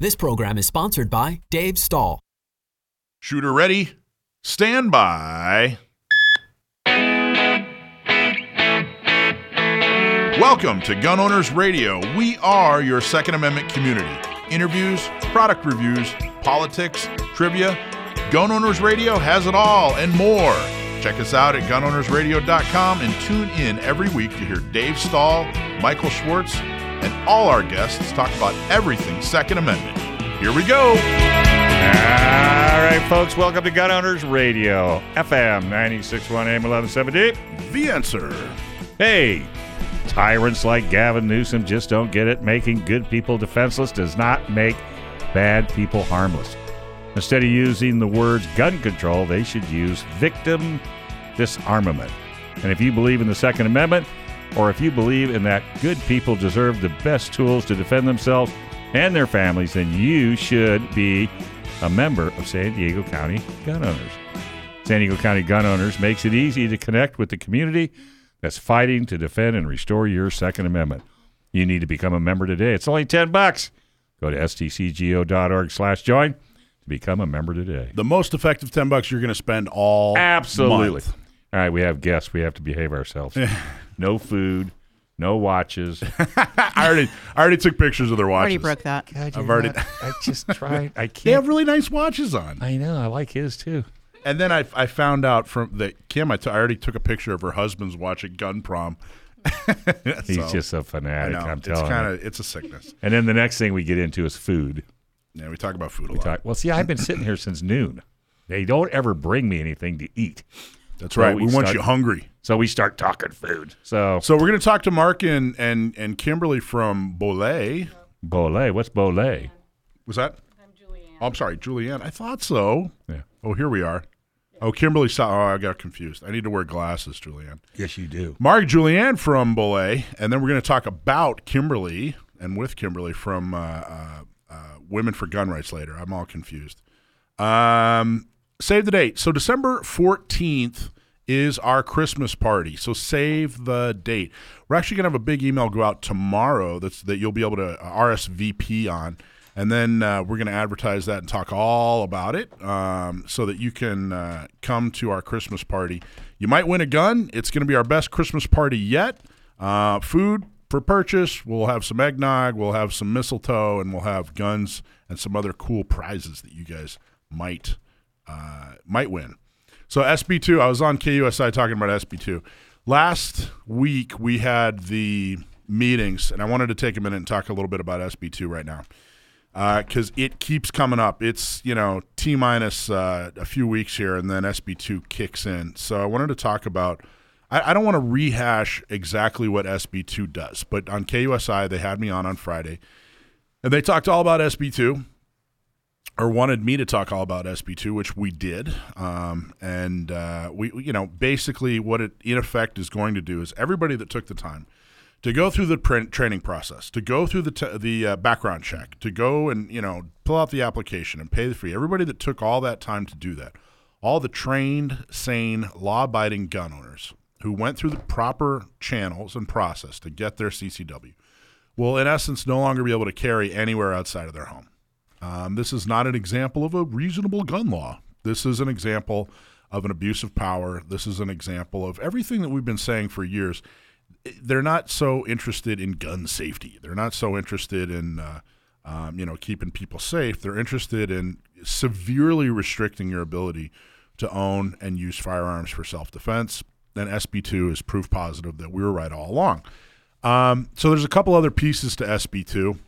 This program is sponsored by Dave Stahl. Shooter ready. Stand by. Welcome to Gun Owners Radio. We are your Second Amendment community. Interviews, product reviews, politics, trivia. Gun Owners Radio has it all and more. Check us out at gunownersradio.com and tune in every week to hear Dave Stahl, Michael Schwartz, and all our guests talk about everything Second Amendment. Here we go. All right, folks, welcome to Gun Owners Radio, FM 961 AM 1170. The answer. Hey, tyrants like Gavin Newsom just don't get it. Making good people defenseless does not make bad people harmless. Instead of using the words gun control, they should use victim disarmament. And if you believe in the Second Amendment, or if you believe in that good people deserve the best tools to defend themselves and their families, then you should be a member of San Diego County Gun Owners. San Diego County Gun Owners makes it easy to connect with the community that's fighting to defend and restore your Second Amendment. You need to become a member today. It's only 10 bucks. Go to sdcgo.org slash join to become a member today. The most effective 10 bucks you're going to spend all Absolutely. month. All right, we have guests. We have to behave ourselves. no food, no watches. I already I already took pictures of their watches. Already broke that. God, I've already- I just tried. I can't. They have really nice watches on. I know. I like his too. And then I, I found out from that Kim, I, t- I already took a picture of her husband's watch at gun prom. He's So, just a fanatic. I'm telling. It's telling kind you. of it's a sickness. And then the next thing we get into is food. Yeah, we talk about food a We lot. talk, well, see, I've been sitting here since noon. They don't ever bring me anything to eat. That's So right. we We, want start- you hungry. So we start talking food. So, So we're going to talk to Marc and and and Kimberly from Bollé. Bollé. What's Bollé? Was that? I'm Julieann. Oh, I'm sorry, Julieann. I thought so. Yeah. Oh, here we are. Oh, Kimberly saw. Oh, I got confused. I need to wear glasses, Julieann. Yes, you do. Marc Julieann from Bollé, and then we're going to talk about Kimberly and with Kimberly from uh, uh, uh, Women for Gun Rights later. I'm all confused. Um, save the date. So December 14th is our Christmas party. So save the date. We're actually going to have a big email go out tomorrow that's that you'll be able to RSVP on. And then uh, we're going to advertise that and talk all about it um, so that you can uh, come to our Christmas party. You might win a gun. It's going to be our best Christmas party yet. Uh, food for purchase. We'll have some eggnog. We'll have some mistletoe, and we'll have guns and some other cool prizes that you guys might uh, might win. So SB2, I was on KUSI talking about SB2. Last week we had the meetings, and I wanted to take a minute and talk a little bit about SB2 right now because it keeps coming up. It's you know t minus uh, a few weeks here, and then SB2 kicks in. So I wanted to talk about. I, I don't want to rehash exactly what SB2 does, but on KUSI they had me on on Friday, and they talked all about SB2 or wanted me to talk all about SB2, which we did. Um, and uh, we, you know, basically what it in effect is going to do is everybody that took the time to go through the print training process, to go through the t- the uh, background check, to go and you know pull out the application and pay the fee. Everybody that took all that time to do that, all the trained, sane, law-abiding gun owners who went through the proper channels and process to get their CCW, will in essence no longer be able to carry anywhere outside of their home. Um, this is not an example of a reasonable gun law. This is an example of an abuse of power. This is an example of everything that we've been saying for years. They're not so interested in gun safety. They're not so interested in, uh, um, you know, keeping people safe. They're interested in severely restricting your ability to own and use firearms for self-defense. And SB2 is proof positive that we were right all along. Um, so there's a couple other pieces to SB2.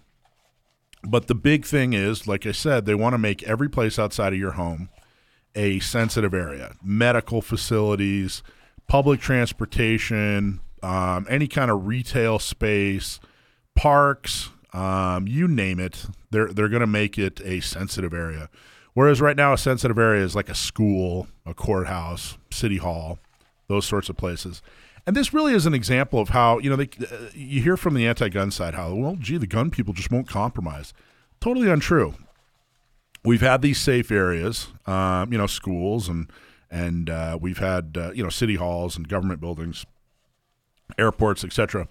But the big thing is, like I said, they want to make every place outside of your home a sensitive area. Medical facilities, public transportation, um, any kind of retail space, parks, um, you name it. They're they're going to make it a sensitive area. Whereas right now, a sensitive area is like a school, a courthouse, city hall, those sorts of places. And this really is an example of how you know they, uh, you hear from the anti-gun side how well, gee, the gun people just won't compromise. Totally untrue. We've had these safe areas, um, you know, schools and and uh, we've had uh, you know city halls and government buildings, airports, etc.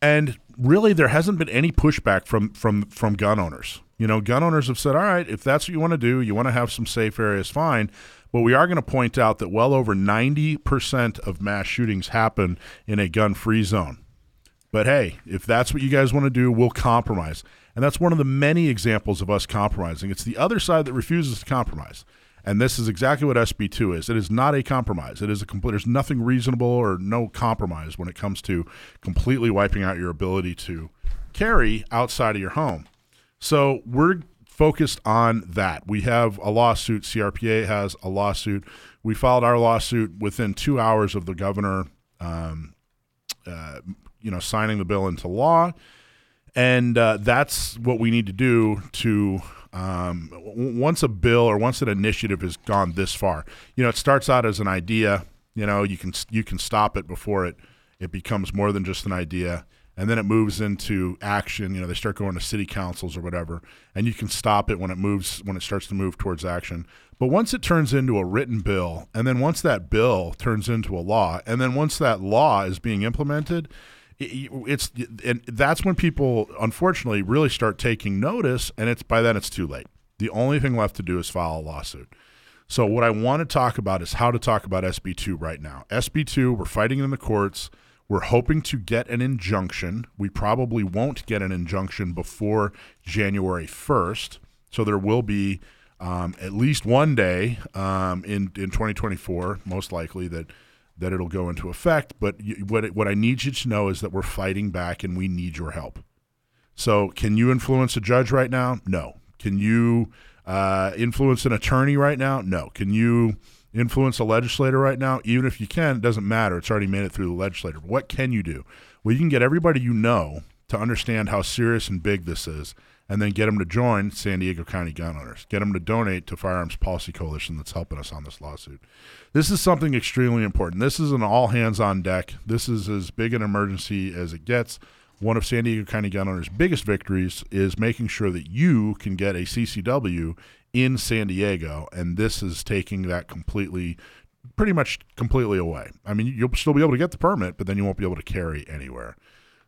And really, there hasn't been any pushback from from from gun owners. You know, gun owners have said, all right, if that's what you want to do, you want to have some safe areas, fine. But we are going to point out that well over 90% of mass shootings happen in a gun free zone. But hey, if that's what you guys want to do, we'll compromise. And that's one of the many examples of us compromising. It's the other side that refuses to compromise. And this is exactly what SB2 is. It is not a compromise. It is a complete, there's nothing reasonable or no compromise when it comes to completely wiping out your ability to carry outside of your home. So we're focused on that. We have a lawsuit. CRPA has a lawsuit. We filed our lawsuit within two hours of the governor, um, uh, you know, signing the bill into law, and uh, that's what we need to do to. Um, w- once a bill or once an initiative has gone this far, you know, it starts out as an idea. You know, you can you can stop it before it it becomes more than just an idea and then it moves into action. You know, they start going to city councils or whatever, and you can stop it when it moves when it starts to move towards action. But once it turns into a written bill, and then once that bill turns into a law, and then once that law is being implemented, it's and that's when people unfortunately really start taking notice, and it's by then it's too late. The only thing left to do is file a lawsuit. So what I want to talk about is how to talk about SB2 right now. SB2, we're fighting in the courts. We're hoping to get an injunction. We probably won't get an injunction before January 1st. So there will be um, at least one day um, in, in 2024, most likely, that, that it'll go into effect. But you, what, what I need you to know is that we're fighting back and we need your help. So, can you influence a judge right now? No. Can you uh, influence an attorney right now? No. Can you influence a legislator right now? Even if you can, it doesn't matter. It's already made it through the legislator. What can you do? Well, you can get everybody you know to understand how serious and big this is, and then get them to join San Diego County Gun Owners. Get them to donate to Firearms Policy Coalition that's helping us on this lawsuit. This is something extremely important. This is an all hands on deck. This is as big an emergency as it gets. One of San Diego County Gun Owners' biggest victories is making sure that you can get a CCW in San Diego, and this is taking that completely, pretty much completely away. I mean, you'll still be able to get the permit, but then you won't be able to carry anywhere.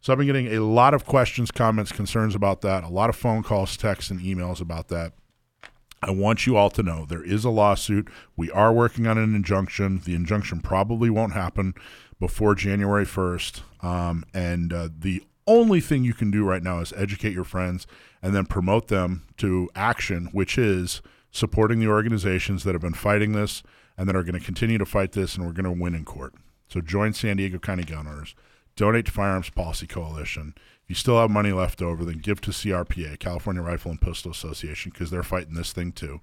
So I've been getting a lot of questions, comments, concerns about that, a lot of phone calls, texts, and emails about that. I want you all to know there is a lawsuit. We are working on an injunction. The injunction probably won't happen before January 1st. Um, and uh, the only thing you can do right now is educate your friends and then promote them to action, which is supporting the organizations that have been fighting this and that are going to continue to fight this, and we're going to win in court. So join San Diego County Gun Owners, donate to Firearms Policy Coalition. If you still have money left over, then give to CRPA, California Rifle and Pistol Association, because they're fighting this thing too.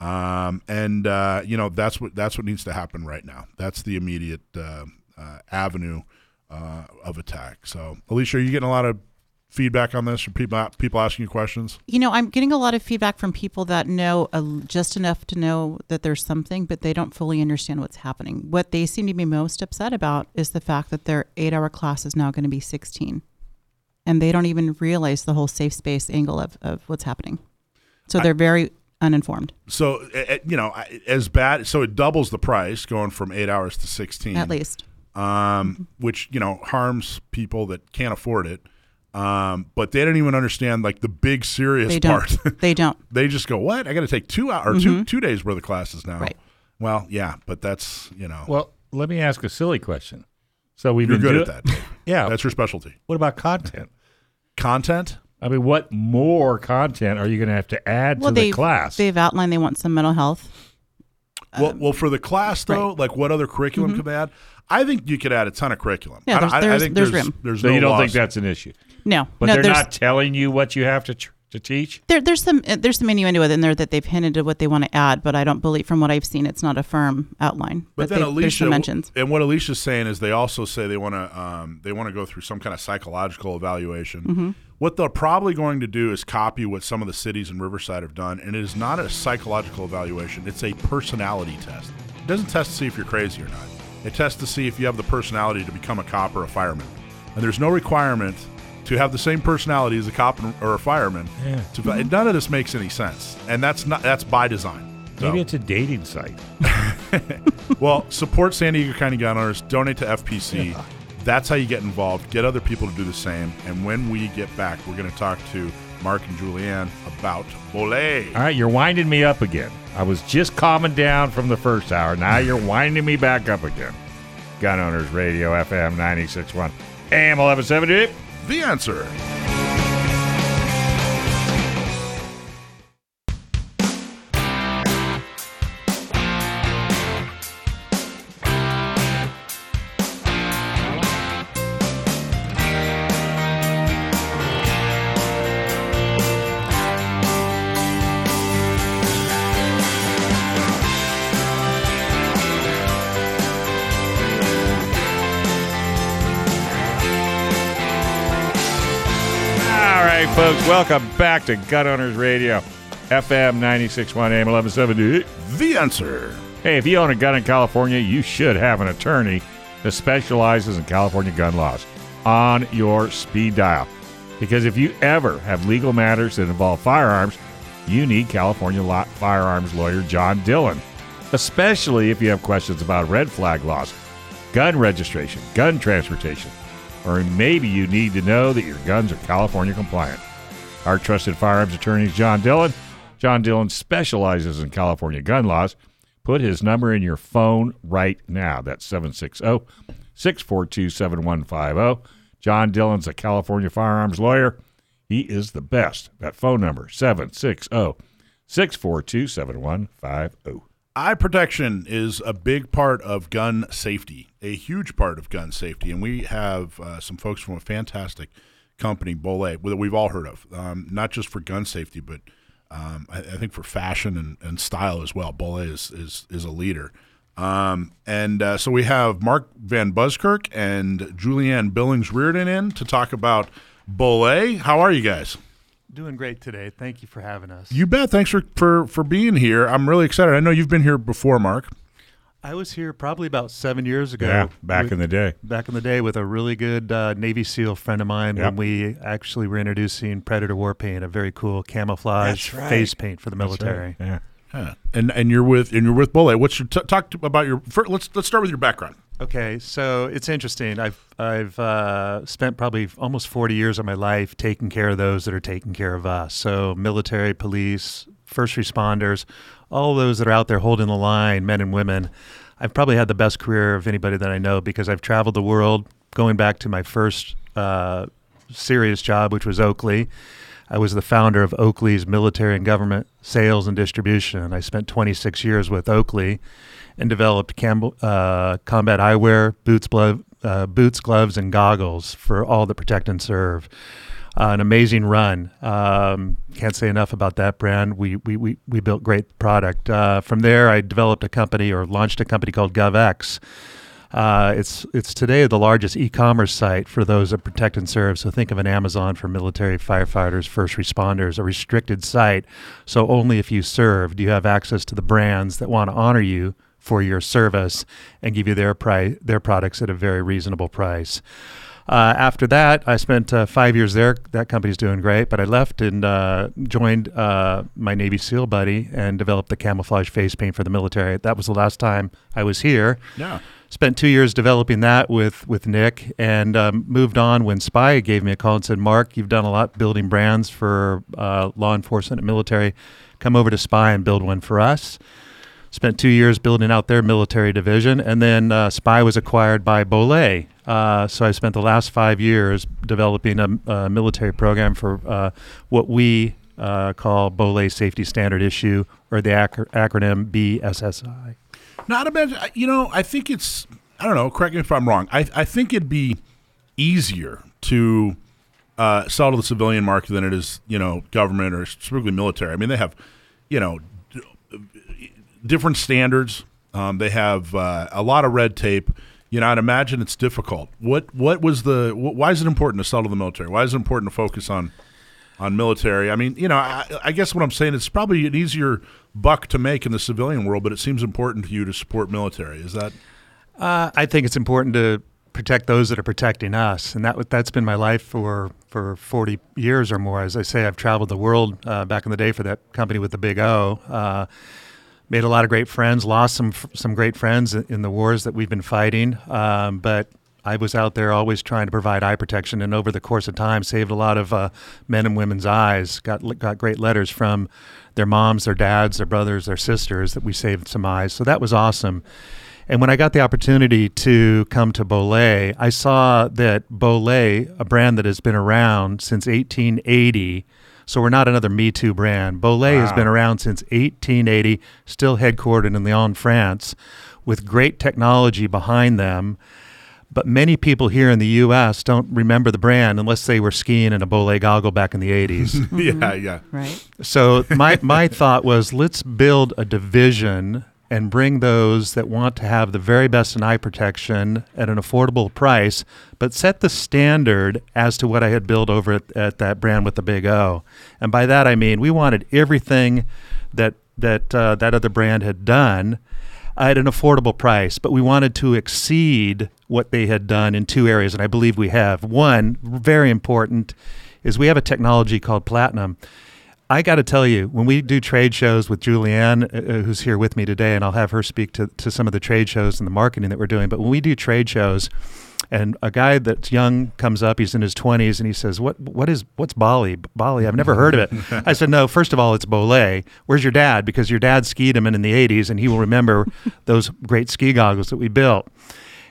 Um, and uh, you know that's what that's what needs to happen right now. That's the immediate uh, uh, avenue uh, of attack. So, Alisha, are you getting a lot of feedback on this from people people asking you questions? You know, I'm getting a lot of feedback from people that know uh, just enough to know that there's something, but they don't fully understand what's happening. What they seem to be most upset about is the fact that their eight-hour class is now going to be 16, and they don't even realize the whole safe space angle of, of what's happening. So they're very uninformed. So, uh, you know, as bad. So it doubles the price, going from eight hours to 16, at least. Um, which you know harms people that can't afford it. Um, but they don't even understand like the big serious they part. Don't. they don't. they just go, "What? I got to take two hours, mm-hmm. two two days worth of classes now." Right. Well, yeah, but that's you know. Well, let me ask a silly question. So we've You're been good do- at that. yeah, that's your specialty. What about content? Content. I mean, what more content are you going to have to add well, to the class? They've outlined they want some mental health. Well, um, well, for the class though, right. like what other curriculum mm-hmm. could they add? I think you could add a ton of curriculum. Yeah, there's, I, there's, I think there's, there's room. There's so no you don't loss. think that's an issue? No, but no, they're not telling you what you have to tr- to teach. There, there's some uh, there's some innuendo in there that they've hinted at what they want to add, but I don't believe from what I've seen, it's not a firm outline. But, but then Alisha mentions, and what Alisha's saying is they also say they want to um, they want to go through some kind of psychological evaluation. Mm-hmm. What they're probably going to do is copy what some of the cities in Riverside have done, and it is not a psychological evaluation; it's a personality test. It doesn't test to see if you're crazy or not. It tests to see if you have the personality to become a cop or a fireman. And there's no requirement to have the same personality as a cop or a fireman. Yeah. To, mm-hmm. None of this makes any sense, and that's not that's by design. Maybe it's a dating site. well, support San Diego County Gun Owners. Donate to FPC. Yeah. That's how you get involved. Get other people to do the same. And when we get back, we're going to talk to Marc and Julieann about Bollé. All right, you're winding me up again. I was just calming down from the first hour. Now you're winding me back up again. Gun Owners Radio, FM 961, AM 1170. The answer. Welcome back to Gun Owners Radio, FM 961, AM 1170. The answer. Hey, if you own a gun in California, you should have an attorney that specializes in California gun laws on your speed dial. Because if you ever have legal matters that involve firearms, you need California law- firearms lawyer John Dillon, especially if you have questions about red flag laws, gun registration, gun transportation, or maybe you need to know that your guns are California compliant. Our trusted firearms attorney is John Dillon. John Dillon specializes in California gun laws. Put his number in your phone right now. That's 760 642 7150. John Dillon's a California firearms lawyer. He is the best. That phone number, 760 642 7150. Eye protection is a big part of gun safety, a huge part of gun safety. And we have uh, some folks from a fantastic company, Bollé, that we've all heard of, um, not just for gun safety, but um, I, I think for fashion and, and style as well. Bollé is, is, is a leader. Um, and uh, so we have Marc Van Buskirk and Julieann Billings-Riordan in to talk about Bollé. How are you guys? Doing great today. Thank you for having us. You bet. Thanks for, for, for being here. I'm really excited. I know you've been here before, Marc. I was here probably about seven years ago. Yeah, back with- in the day. back in the day with a really good uh, Navy SEAL friend of mine Yep. when we actually were introducing Predator War Paint, a very cool camouflage right. face paint for the military. Yeah. Yeah. And and you're with and you're with Bolay. What's your t- talk to, about your? First, let's let's start with your background. Okay, so it's interesting. I've I've uh, spent probably almost forty years of my life taking care of those that are taking care of us. So military, police, first responders, all those that are out there holding the line, men and women. I've probably had the best career of anybody that I know because I've traveled the world. Going back to my first uh, serious job, which was Oakley. I was the founder of Oakley's military and government sales and distribution. I spent 26 years with Oakley and developed uh, combat eyewear, boots, glove, uh, boots, gloves, and goggles for all that protect and serve. Uh, an amazing run. Um, can't say enough about that brand. We we, we, we built great product. Uh, from there, I developed a company or launched a company called GovX. Uh, it's it's today the largest e-commerce site for those that protect and serve. So think of an Amazon for military, firefighters, first responders, a restricted site. So only if you serve do you have access to the brands that want to honor you for your service and give you their price, their products at a very reasonable price. Uh, after that, I spent uh, five years there. That company's doing great, but I left and uh, joined uh, my Navy SEAL buddy and developed the camouflage face paint for the military. That was the last time I was here Yeah. spent two years developing that with with Nick, and um, moved on when Spy gave me a call and said, "Marc, you've done a lot building brands for uh, law enforcement and military. Come over to Spy and build one for us." Spent two years building out their military division, and then uh, Spy was acquired by Bollé. Uh, so I spent the last five years developing a, a military program for uh, what we uh, call Bollé Safety Standard Issue, or the ac- acronym BSSI. Not a bad. You know, I think it's. I don't know. Correct me if I'm wrong. I I think it'd be easier to uh, sell to the civilian market than it is, you know, government or specifically military. I mean, they have, you know, different standards. Um, they have uh, a lot of red tape. You know, I'd imagine it's difficult. What what was the? Wh- why is it important to to the military? Why is it important to focus on on military? I mean, you know, I, I guess what I'm saying it's probably an easier buck to make in the civilian world, but it seems important to you to support military. Is that? Uh, I think it's important to protect those that are protecting us, and that that's been my life for for 40 years or more. As I say, I've traveled the world uh, back in the day for that company with the big O. Uh, made a lot of great friends, lost some some great friends in the wars that we've been fighting, um, but I was out there always trying to provide eye protection, and over the course of time, saved a lot of uh, men and women's eyes. Got got great letters from their moms, their dads, their brothers, their sisters that we saved some eyes. So that was awesome. And when I got the opportunity to come to Bollé, I saw that Bollé, a brand that has been around since 1880, so we're not another Me Too brand. Bollé has been around since 1880, still headquartered in Lyon, France, with great technology behind them. But many people here in the U.S. don't remember the brand unless they were skiing in a Bollé goggle back in the 80s. yeah, yeah. Right. So my my thought was let's build a division and bring those that want to have the very best in eye protection at an affordable price, but set the standard as to what I had built over at, at that brand with the big O. And by that I mean we wanted everything that that uh, that other brand had done at an affordable price, but we wanted to exceed what they had done in two areas, and I believe we have. One, very important, is we have a technology called Platinum. I got to tell you, when we do trade shows with Julieann, uh, uh, who's here with me today, and I'll have her speak to, to some of the trade shows and the marketing that we're doing, but when we do trade shows, and a guy that's young comes up, he's in his 20s, and he says, "What? What is? What's Bali? Bali? I've never heard of it." I said, "No. First of all, it's Bollé. Where's your dad? Because your dad skied him in, in the 80s, and he will remember those great ski goggles that we built."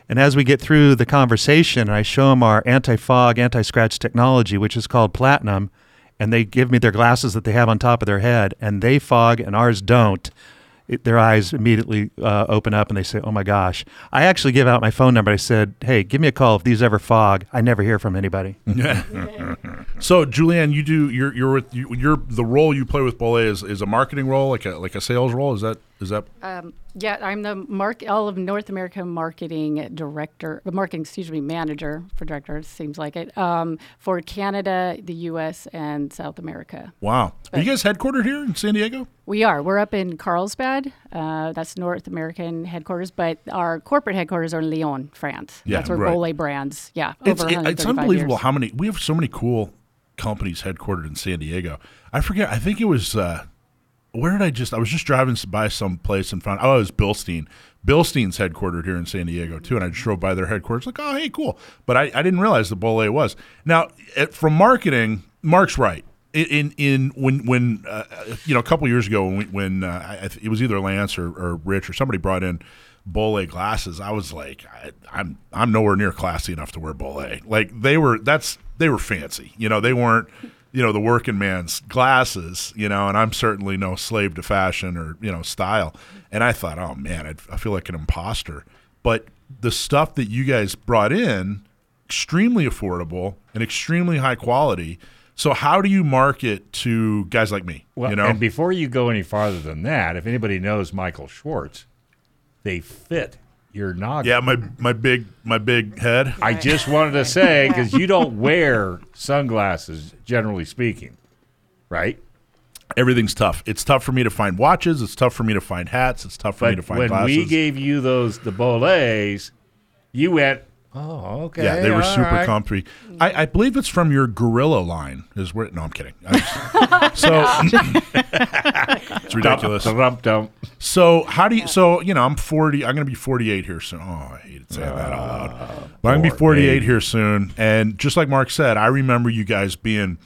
And as we get through the conversation, I show them our anti-fog, anti-scratch technology, which is called Platinum, and they give me their glasses that they have on top of their head, and they fog and ours don't. It, their eyes immediately uh, open up and they say, "Oh my gosh!" I actually give out my phone number. I said, "Hey, give me a call if these ever fog." I never hear from anybody. So, Julieann, you do you're you're with you, you're the role you play with Bollé is, is a marketing role, like a like a sales role. Is that is that Um, yeah, I'm the mark all of North America marketing director, the marketing excuse me manager for director. It seems like it um, for Canada, the U.S. and South America. wow? Are you guys headquartered here in San Diego? We are. We're up in Carlsbad. Uh, that's North American headquarters, but our corporate headquarters are in Lyon, France. Yeah, that's where right. Bollé brands. Yeah, It's over it- 135 it's unbelievable years. how many we have so many cool companies headquartered in San Diego. I forget. I think it was. Uh, where did I just? I was just driving by some place and found. Oh, it was Bilstein. Bilstein's headquartered here in San Diego too, and I just drove by their headquarters. Like, oh, hey, cool. But I, I didn't realize the Bollé was now it, from marketing. Marc's right. In in, when when uh, you know a couple years ago when we, when uh, it was either Lance or, or Rich or somebody brought in Bollé glasses, I was like, I, I'm I'm nowhere near classy enough to wear Bollé. Like they were that's they were fancy. You know, they weren't you know the working man's glasses. You know, and I'm certainly no slave to fashion or you know style. And I thought, oh man, I'd, I feel like an imposter. But the stuff that you guys brought in, extremely affordable and extremely high quality. So how do you market to guys like me? Well, you know, and before you go any farther than that, if anybody knows Michael Schwartz, they fit your noggin. yeah, my my big my big head. I just wanted to say because you don't wear sunglasses, generally speaking, right? everything's tough. It's tough for me to find watches. It's tough for me to find hats. It's tough for me to find when glasses. we gave you those the Bollés, you went, oh, okay. yeah, they were all super right." comfy. I, I believe it's from your Gorilla line. Is where? No, I'm kidding. I just- so it's ridiculous. Dump, dump. So how do you? So you know, I'm 40. I'm going to be 48 here soon. Oh, I hated saying that out loud. But I'm going to be 48 here soon. And just like Marc said, I remember you guys being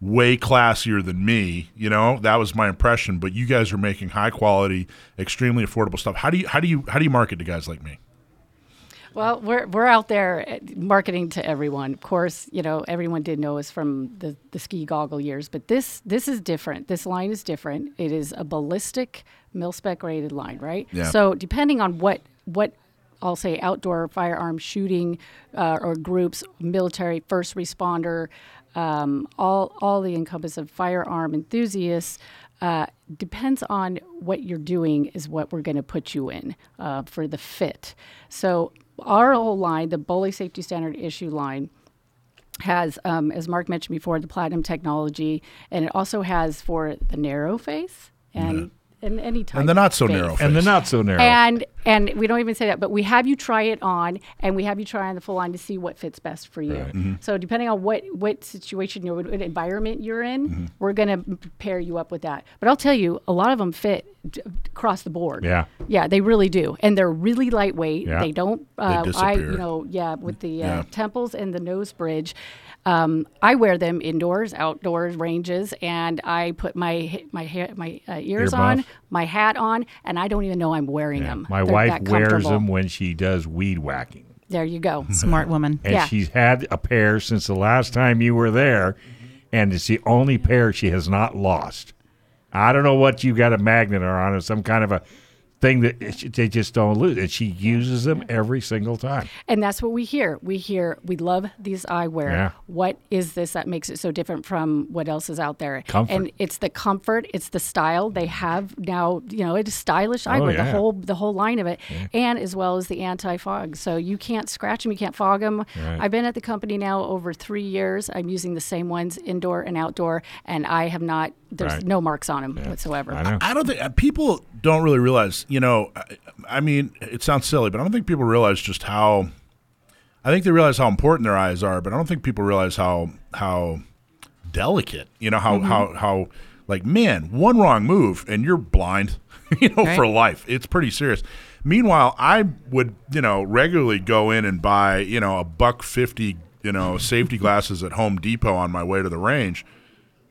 way classier than me. You know, that was my impression. But you guys are making high quality, extremely affordable stuff. How do you? How do you? How do you market to guys like me? Well, we're we're out there uh, marketing to everyone. Of course, you know everyone did know us from the, the ski goggle years, but this this is different. This line is different. It is a ballistic mil spec rated line, right? Yeah. So depending on what what I'll say outdoor firearm shooting uh, or groups, military, first responder, um, all all the encompass of firearm enthusiasts. Uh, depends on what you're doing is what we're going to put you in uh, for the fit. So our whole line, the Bollé Safety Standard issue line, has, um, as Marc mentioned before, the platinum technology, and it also has for the narrow face and and any type And the not so face. narrow And the face. not so narrow. And and we don't even say that, but we have you try it on, and we have you try on the full line to see what fits best for you. So depending on what what situation you're, what environment you're in, we're going to pair you up with that. But I'll tell you, a lot of them fit d- across the board. Yeah. yeah, they really do, and they're really lightweight. Yeah. They don't. Uh, I disappear. you know yeah with the uh, Yeah. temples and the nose bridge. Um, I wear them indoors, outdoors, ranges, and I put my my hair, my uh, ears Ear on, my hat on, and I don't even know I'm wearing Yeah. them. My They're wife wears them when she does weed whacking. There you go. Smart woman. And Yeah. she's had a pair since the last time you were there, and it's the only pair she has not lost. I don't know what you got a magnet on, or some kind of a thing that they just don't lose. And she uses them every single time. And that's what we hear. We hear we love these eyewear. Yeah. What is this that makes it so different from what else is out there? Comfort. And it's the comfort, it's the style. They have now, you know, it's stylish oh, eyewear, Oh, yeah. the whole the whole line of it, and as well as the anti-fog. So you can't scratch them, you can't fog them. Right. I've been at the company now over three years. I'm using the same ones indoor and outdoor, and I have not. There's Right. no marks on them whatsoever. I know. I don't think uh, people don't really realize. You know, I, I mean, it sounds silly, but I don't think people realize just how. I think they realize how important their eyes are, but I don't think people realize how how delicate. You know how how how like man, one wrong move and you're blind. You know, for life. It's pretty serious. Meanwhile, I would you know regularly go in and buy you know a buck fifty you know safety glasses at Home Depot on my way to the range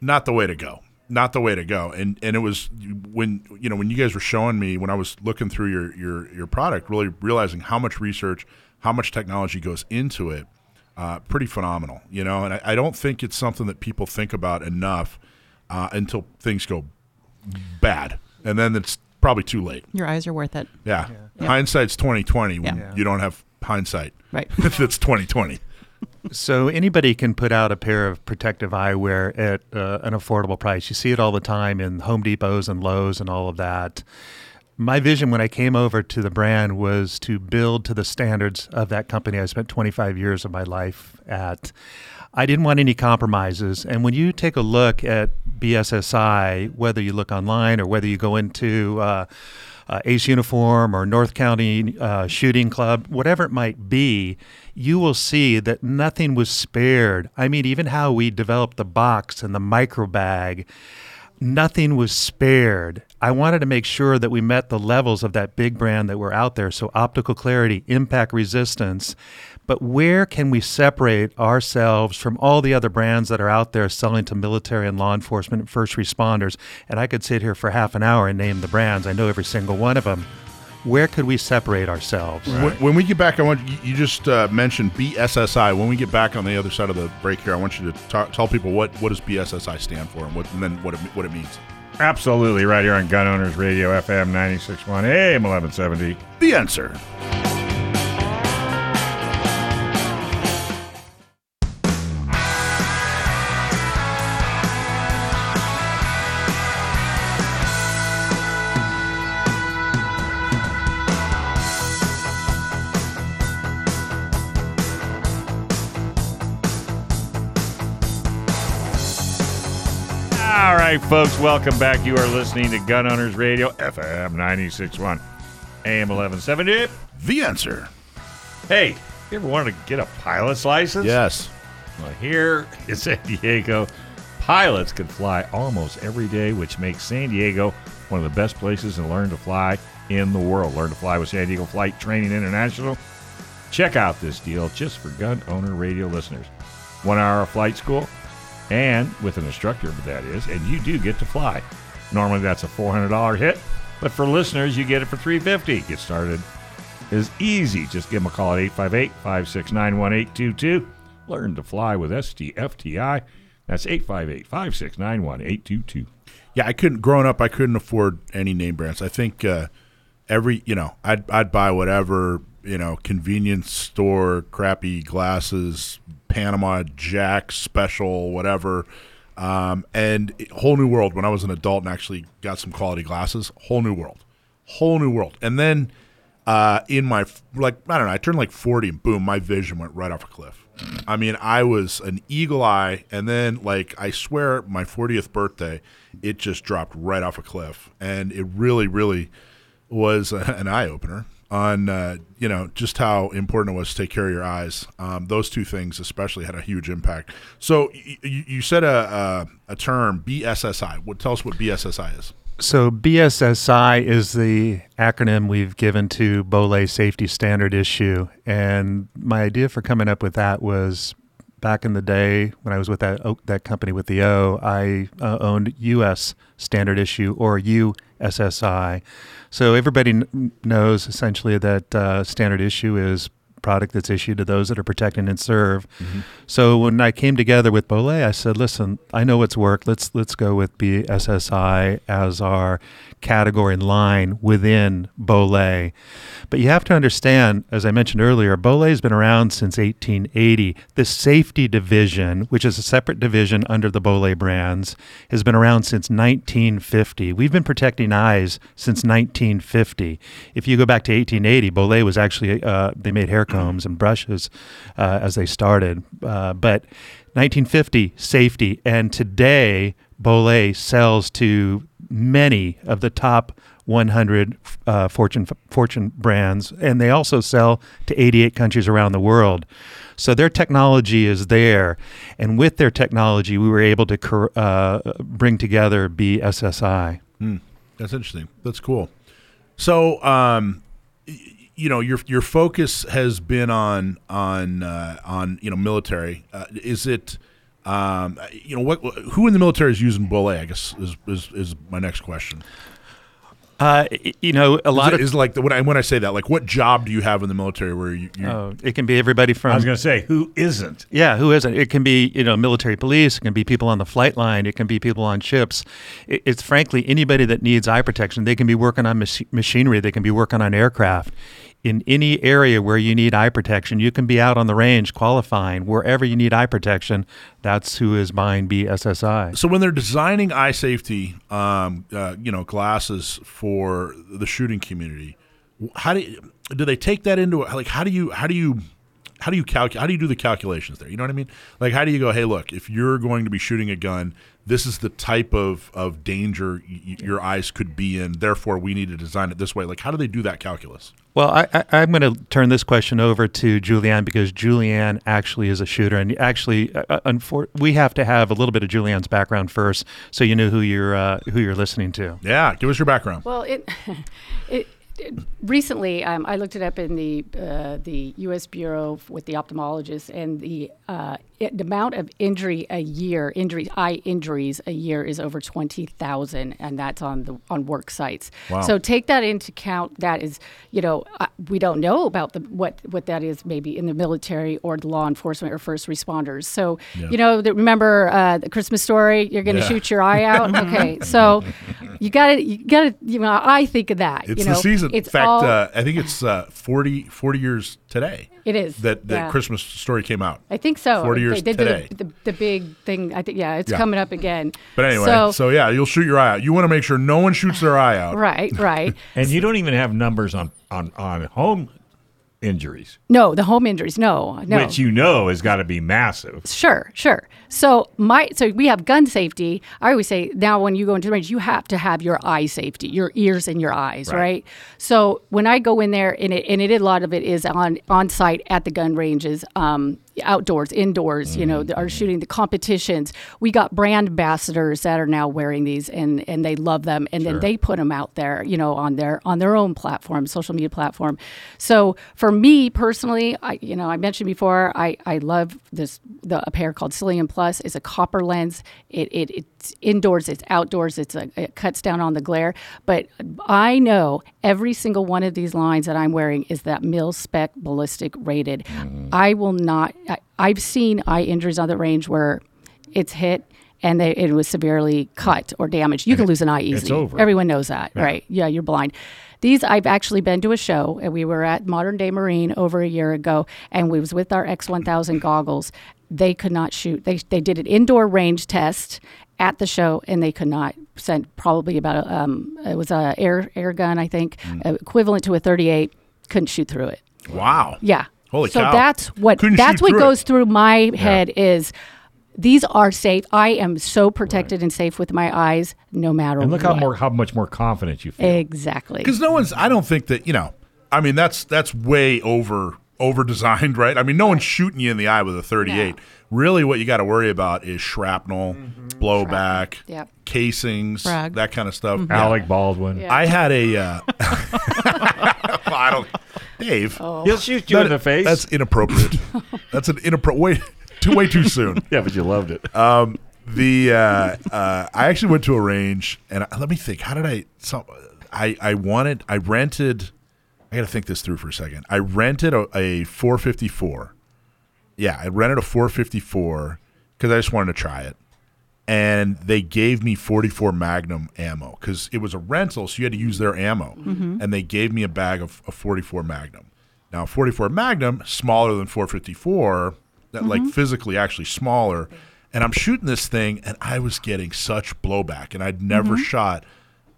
not the way to go. Not the way to go. And and it was when you know when you guys were showing me when I was looking through your your your product, really realizing how much research, how much technology goes into it. Uh, pretty phenomenal, you know. And I, I don't think it's something that people think about enough uh, until things go bad, and then it's probably too late. Your eyes are worth it. Yeah, hindsight's twenty twenty when Yeah. you don't have hindsight. Right. That's twenty twenty. So anybody can put out a pair of protective eyewear at uh, an affordable price. You see it all the time in Home Depots and Lowe's and all of that. My vision when I came over to the brand was to build to the standards of that company I spent 25 years of my life at. I didn't want any compromises. And when you take a look at BSSI, whether you look online or whether you go into uh, uh, Ace Uniform or North County uh, Shooting Club, whatever it might be, you will see that nothing was spared. I mean, even how we developed the box and the micro bag, nothing was spared. I wanted to make sure that we met the levels of that big brand that were out there. So, optical clarity, impact resistance. But where can we separate ourselves from all the other brands that are out there selling to military and law enforcement and first responders? And I could sit here for half an hour and name the brands. I know every single one of them. Where could we separate ourselves? When, when we get back, I want you, you just uh, mentioned BSSI. When we get back on the other side of the break here, I want you to talk, tell people what, what does BSSI stand for and what and then what it, what it means. Absolutely, right here on Gun Owners Radio, FM 96.1, AM 1170. The answer. Right, folks, welcome back. You are listening to Gun Owners Radio, FM 96.1, AM 1170. The answer. Hey, you ever wanted to get a pilot's license? Yes. Well, here in San Diego, pilots can fly almost every day, which makes San Diego one of the best places to learn to fly in the world. Learn to fly with San Diego Flight Training International. Check out this deal just for gun owner radio listeners. One hour of flight school, and with an instructor, that is, and you do get to fly. Normally that's a $400 hit, but for listeners, you get it for 350. Get started is easy. Just give them a call at 858 569 1822. Learn to fly with SDFTI. That's 858 569 1822. Yeah, I couldn't. Growing up, I couldn't afford any name brands. I think uh, every you know, I'd I'd buy whatever you know, convenience store, crappy glasses, Panama Jack special, whatever. Um, and whole new world when I was an adult and actually got some quality glasses. Whole new world, whole new world. And then uh, in my like I don't know, I turned like forty and boom, my vision went right off a cliff. I mean, I was an eagle eye, and then like I swear, my fortieth birthday, it just dropped right off a cliff, and it really, really was a, an eye opener. On uh, you know just how important it was to take care of your eyes. Um, those two things especially had a huge impact. So y- you said a, a, a term BSSI. What tell us what BSSI is? So BSSI is the acronym we've given to Bollé Safety Standard Issue, and my idea for coming up with that was back in the day when I was with that O- that company with the O, I uh, owned U.S. Standard Issue or USSI. So everybody kn- knows essentially that uh, Standard Issue is product that's issued to those that are protecting and serve. So when I came together with Bollé, I said, "Listen, I know what's worked. Let's let's go with BSSI as our category and line within Bollé." But you have to understand, as I mentioned earlier, Bollé has been around since 1880. The safety division, which is a separate division under the Bollé brands, has been around since 1950. We've been protecting eyes since 1950. If you go back to 1880, Bollé was actually uh, they made hair combs and brushes uh, as they started. Uh, but 1950 safety, and today Bolay sells to many of the top 100 uh, Fortune Fortune brands, and they also sell to 88 countries around the world. So their technology is there, and with their technology, we were able to uh, bring together BSSI. That's interesting. That's cool. So, um, you know, your your focus has been on on uh, on you know military. Uh, is it? Um, you know what? Who in the military is using Bollé? I guess is is, is my next question. Uh, you know, a Is lot it- of is like the, when I when I say that, like, what job do you have in the military where you? you oh, it can be everybody from I was going to say, who isn't? Yeah, who isn't? It can be you know military police. It can be people on the flight line. It can be people on ships. It, it's frankly anybody that needs eye protection. They can be working on mach- machinery. They can be working on aircraft. In any area where you need eye protection, you can be out on the range qualifying. Wherever you need eye protection, that's who is buying BSSI. So when they're designing eye safety, um, uh, you know, glasses for the shooting community, how do you, do they take that into like how do you how do you how do you calculate how do you do the calculations there? You know what I mean? Like how do you go? Hey, look, if you're going to be shooting a gun, this is the type of of danger y- y- your eyes could be in. Therefore, we need to design it this way. Like how do they do that calculus? Well, I, I, I'm going to turn this question over to Julieann because Julieann actually is a shooter, and actually, uh, unfor- we have to have a little bit of Julieann's background first, so you know who you're uh, who you're listening to. Yeah, give us your background. Well, it, it, it recently um, I looked it up in the uh, the U.S. Bureau with the ophthalmologist, and the uh, it, the amount of injury a year, injury eye injuries a year is over twenty thousand, and that's on the on work sites. Wow. So take that into account. That is, you know, uh, we don't know about the what what that is maybe in the military or the law enforcement or first responders. So you know, the, remember uh, the Christmas story? You're going to Yeah. shoot your eye out. okay, so you got to you got to you know I think of that. It's you know, the season. It's In fact, all, uh, I think it's uh, 40, 40 years today it is that that yeah. Christmas story came out. I think so. 40 years they did today. The, the, the big thing. I think yeah, it's Yeah. coming up again. But anyway, so, so, yeah, you'll shoot your eye out. You want to make sure no one shoots their eye out. right, right. And you don't even have numbers on, on, on home injuries, no, the home injuries. No, no. which you know has got to be massive. Sure, sure. So my so we have gun safety. I always say now when you go into the range, you have to have your eye safety, your ears and your eyes, right? So when I go in there, and it and it a lot of it is on on site at the gun ranges, um, outdoors, indoors. You know, mm-hmm. are shooting the competitions. We got brand ambassadors that are now wearing these, and and they love them, and then they put them out there, you know, on their on their own platform, social media platform. So for me personally, I you know I mentioned before, I I love this the a pair called Silium Plus is a copper lens. It, it it's indoors, it's outdoors, it's a, it cuts down on the glare. But I know every single one of these lines that I'm wearing is that mil spec ballistic rated. Mm. I will not. I, I've seen eye injuries on the range where it's hit. And they, it was severely cut or damaged. You can lose an eye easily. over. Everyone knows that, right? Yeah, you're blind. These I've actually been to a show, and we were at Modern Day Marine over a year ago, and we was with our X1000 goggles. They could not shoot. They they did an indoor range test at the show, and they could not send probably about a, um, it was a air air gun I think uh, equivalent to a 38. Couldn't shoot through it. Wow. Yeah. Holy so cow. that's what Couldn't that's what through it. goes through my head is these are safe. I am so protected and safe with my eyes no matter what. And look what. how more how much more confident you feel. Exactly. Because no one's. I don't think that you know. I mean, that's that's way over over designed, right? I mean, no one's shooting you in the eye with a 38. Really, what you got to worry about is shrapnel, blowback, Yep. casings, Frag. that kind of stuff. Mm-hmm. Alec Baldwin. Yeah. I had a. Uh, well, I don't. Dave, He'll shoot you in the face. that's inappropriate. that's an inappropriate. Way too way too soon. yeah, but you loved it. Um, The uh, uh, I actually went to a range, and I, let me think. How did I? Some I I wanted. I rented. I got to think this through for a second. I rented a, a 454. Yeah, I rented a 454 because I just wanted to try it, and they gave me 44 Magnum ammo because it was a rental, so you had to use their ammo, mm-hmm. and they gave me a bag of, of 44 Magnum. Now, 44 Magnum, smaller than 454, that like mm-hmm. physically actually smaller. And I'm shooting this thing, and I was getting such blowback, and I'd never mm-hmm. shot,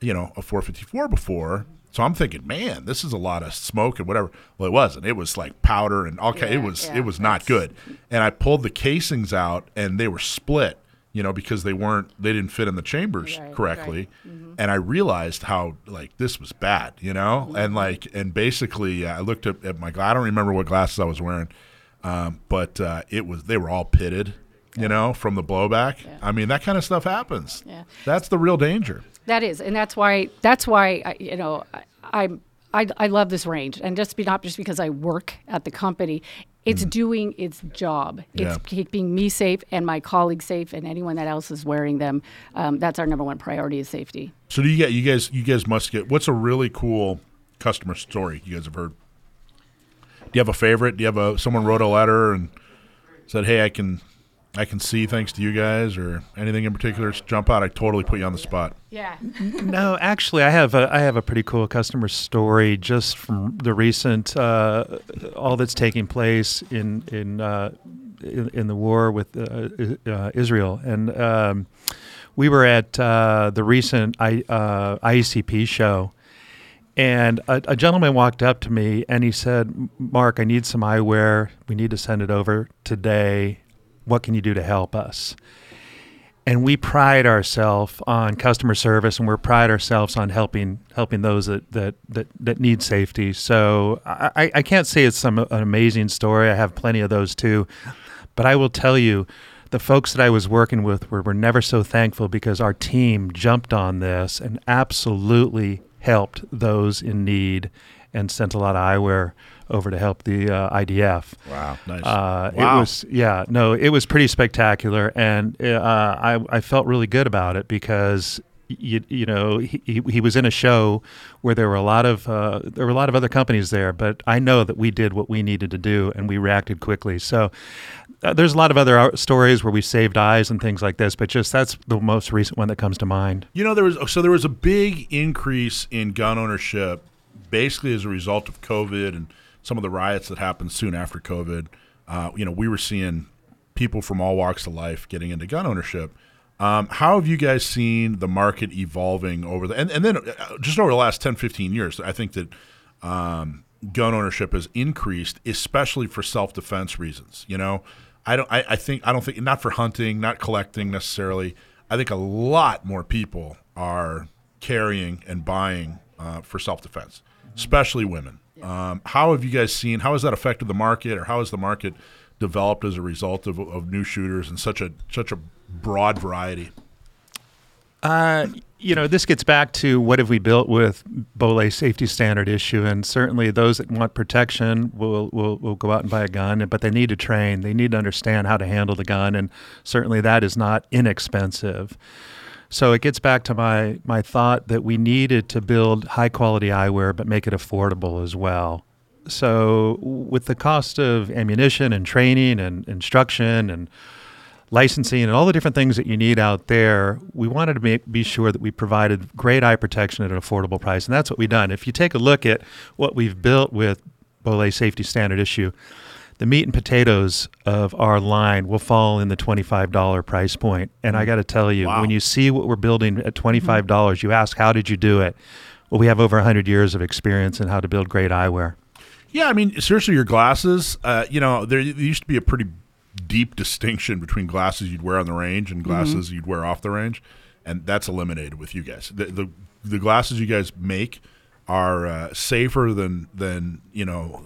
you know, a 454 before. So I'm thinking, man, this is a lot of smoke and whatever. Well, it wasn't. It was like powder and okay, it was yeah, it was not good. And I pulled the casings out, and they were split, you know, because they weren't they didn't fit in the chambers Right, correctly. right. And I realized how like this was bad, you know, and like and basically uh, I looked at, at my I don't remember what glasses I was wearing, um, but uh, it was they were all pitted, you know, from the blowback. I mean that kind of stuff happens. Yeah. That's the real danger. That is, and that's why that's why I, you know I, I'm I, I love this range, and just be not just because I work at the company, it's doing its job. It's Mm. Yeah. keeping me safe and my colleagues safe, and anyone that else is wearing them. Um, that's our number one priority is safety. So do you get you guys you guys must get what's a really cool customer story you guys have heard? Do you have a favorite? Do you have a someone wrote a letter and said, "Hey, I can I can see thanks to you guys," or anything in particular just jump out? I totally put you on the spot. Yeah. No, actually, I have a I have a pretty cool customer story just from the recent uh, all that's taking place in in uh, in, in the war with uh, uh, Israel, and um, we were at uh, the recent I, uh, IACP show, and a, a gentleman walked up to me and he said, "Marc, I need some eyewear. We need to send it over today. What can you do to help us?" and we pride ourselves on customer service and we pride ourselves on helping helping those that that that, that need safety. So I, I can't say it's some an amazing story. I have plenty of those too. But i will tell you the folks that i was working with were, were never so thankful because our team jumped on this and absolutely helped those in need and sent a lot of eyewear over to help the uh, idf Wow, nice. uh, Wow. It was yeah, no, it was pretty spectacular, and uh, I I felt really good about it because you you know he, he he was in a show where there were a lot of uh, there were a lot of other companies there, but I know that we did what we needed to do and we reacted quickly. So. Uh, there's a lot of other uh, stories where we saved eyes and things like this, but just that's the most recent one that comes to mind. You know, there was so there was a big increase in gun ownership, basically as a result of COVID and some of the riots that happened soon after COVID. Uh, you know, we were seeing people from all walks of life getting into gun ownership. Um, how have you guys seen the market evolving over the and, and then uh, just over the last 10, 15 years? I think that um, gun ownership has increased, especially for self defense reasons. You know, I don't. I, I think I don't think not for hunting, not collecting necessarily. I think a lot more people are carrying and buying uh, for self defense, especially women. Um, how have you guys seen? How has that affected the market, or how has the market developed as a result of, of new shooters and such a such a broad variety? Uh, you know, this gets back to what have we built with Bollé safety standard issue, and certainly those that want protection will, will will go out and buy a gun, but they need to train. They need to understand how to handle the gun, and certainly that is not inexpensive. So it gets back to my my thought that we needed to build high quality eyewear, but make it affordable as well. So with the cost of ammunition and training and instruction and licensing and all the different things that you need out there, we wanted to make, be sure that we provided great eye protection at an affordable price, and that's what we've done. If you take a look at what we've built with Bollé Safety Standard issue, the meat and potatoes of our line will fall in the $25 price point. And I got to tell you, Wow. when you see what we're building at $25, dollars you ask, how did you do it? Well, we have over 100 years of experience in how to build great eyewear. Yeah, I mean, seriously, your glasses. Uh, you know, there, there used to be a pretty deep distinction between glasses you'd wear on the range and glasses you'd wear off the range, and that's eliminated with you guys. The the, the glasses you guys make are uh, safer than than you know